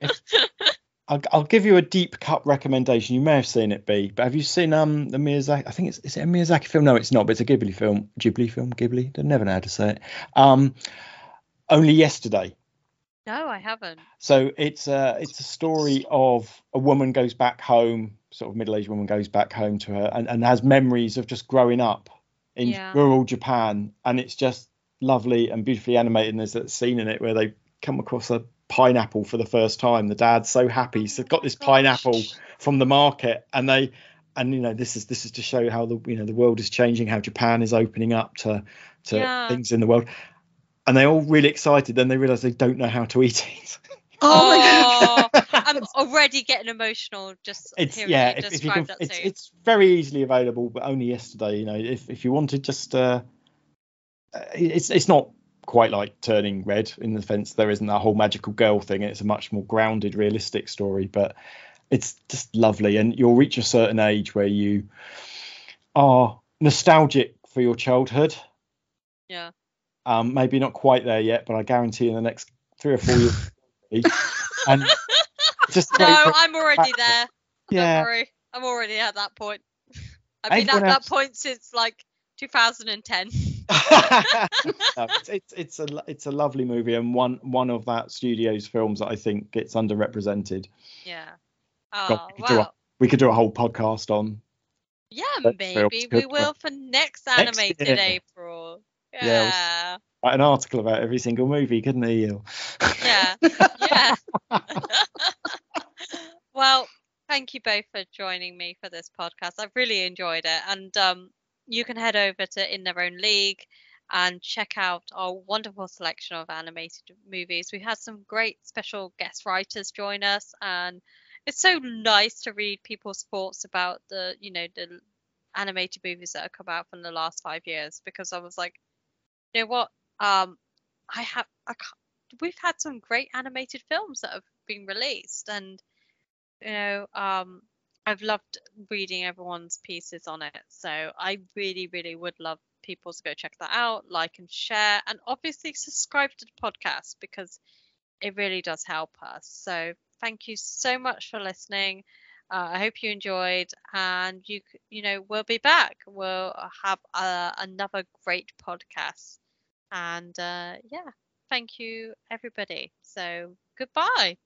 I'll, I'll give you a deep cut recommendation. You may have seen it, B, but have you seen um the Miyazaki? I think it's is it a Miyazaki film? No, it's not. But it's a Ghibli film. Ghibli film. Ghibli. I never know how to say it. Um, only yesterday. no, I haven't. So it's a it's a story of a woman goes back home, sort of middle aged woman goes back home to her and, and has memories of just growing up in Yeah. rural Japan, and it's just lovely and beautifully animated. And there's a scene in it where they come across a pineapple for the first time. The dad's so happy, he's got this pineapple from the market, and they and you know this is this is to show how the you know the world is changing, how Japan is opening up to to Yeah. things in the world. And they're all really excited. Then they realise they don't know how to eat it. Oh, Oh. I'm already getting emotional just it's hearing yeah you if, if you can that it's, scene. it's very easily available but only yesterday you know if, if you wanted just uh uh, it's it's not quite like turning red in the sense there isn't that whole magical girl thing it's a much more grounded realistic story but it's just lovely and you'll reach a certain age where you are nostalgic for your childhood Yeah. um maybe not quite there yet but i guarantee in the next three or four years and just No, I'm already there. yeah Don't worry. I'm already at that point. I've been Everyone at that point since like 2010. no, it's, it's it's a it's a lovely movie and one one of that studio's films that I think gets underrepresented. Yeah. God, Oh, we could do a- wow. We could do a whole podcast on. Yeah, maybe we will for next Next animated year. April. Yeah, Yeah. Write an article about every single movie, couldn't he? Neil? Yeah. Yeah. well, thank you both for joining me for this podcast. I've really enjoyed it. And um, you can head over to In Their Own League and check out our wonderful selection of animated movies. We've had some great special guest writers join us, and it's so nice to read people's thoughts about the, you know, the animated movies that have come out from the last five years. Because I was like, you know what? Um, I have, I can't, we've had some great animated films that have been released, and you know, um, I've loved reading everyone's pieces on it. So I really, really would love people to go check that out, like and share, and obviously subscribe to the podcast because it really does help us. So thank you so much for listening. Uh, I hope you enjoyed, and you you know we'll be back. We'll have uh, another great podcast, and uh, yeah, thank you everybody. So goodbye.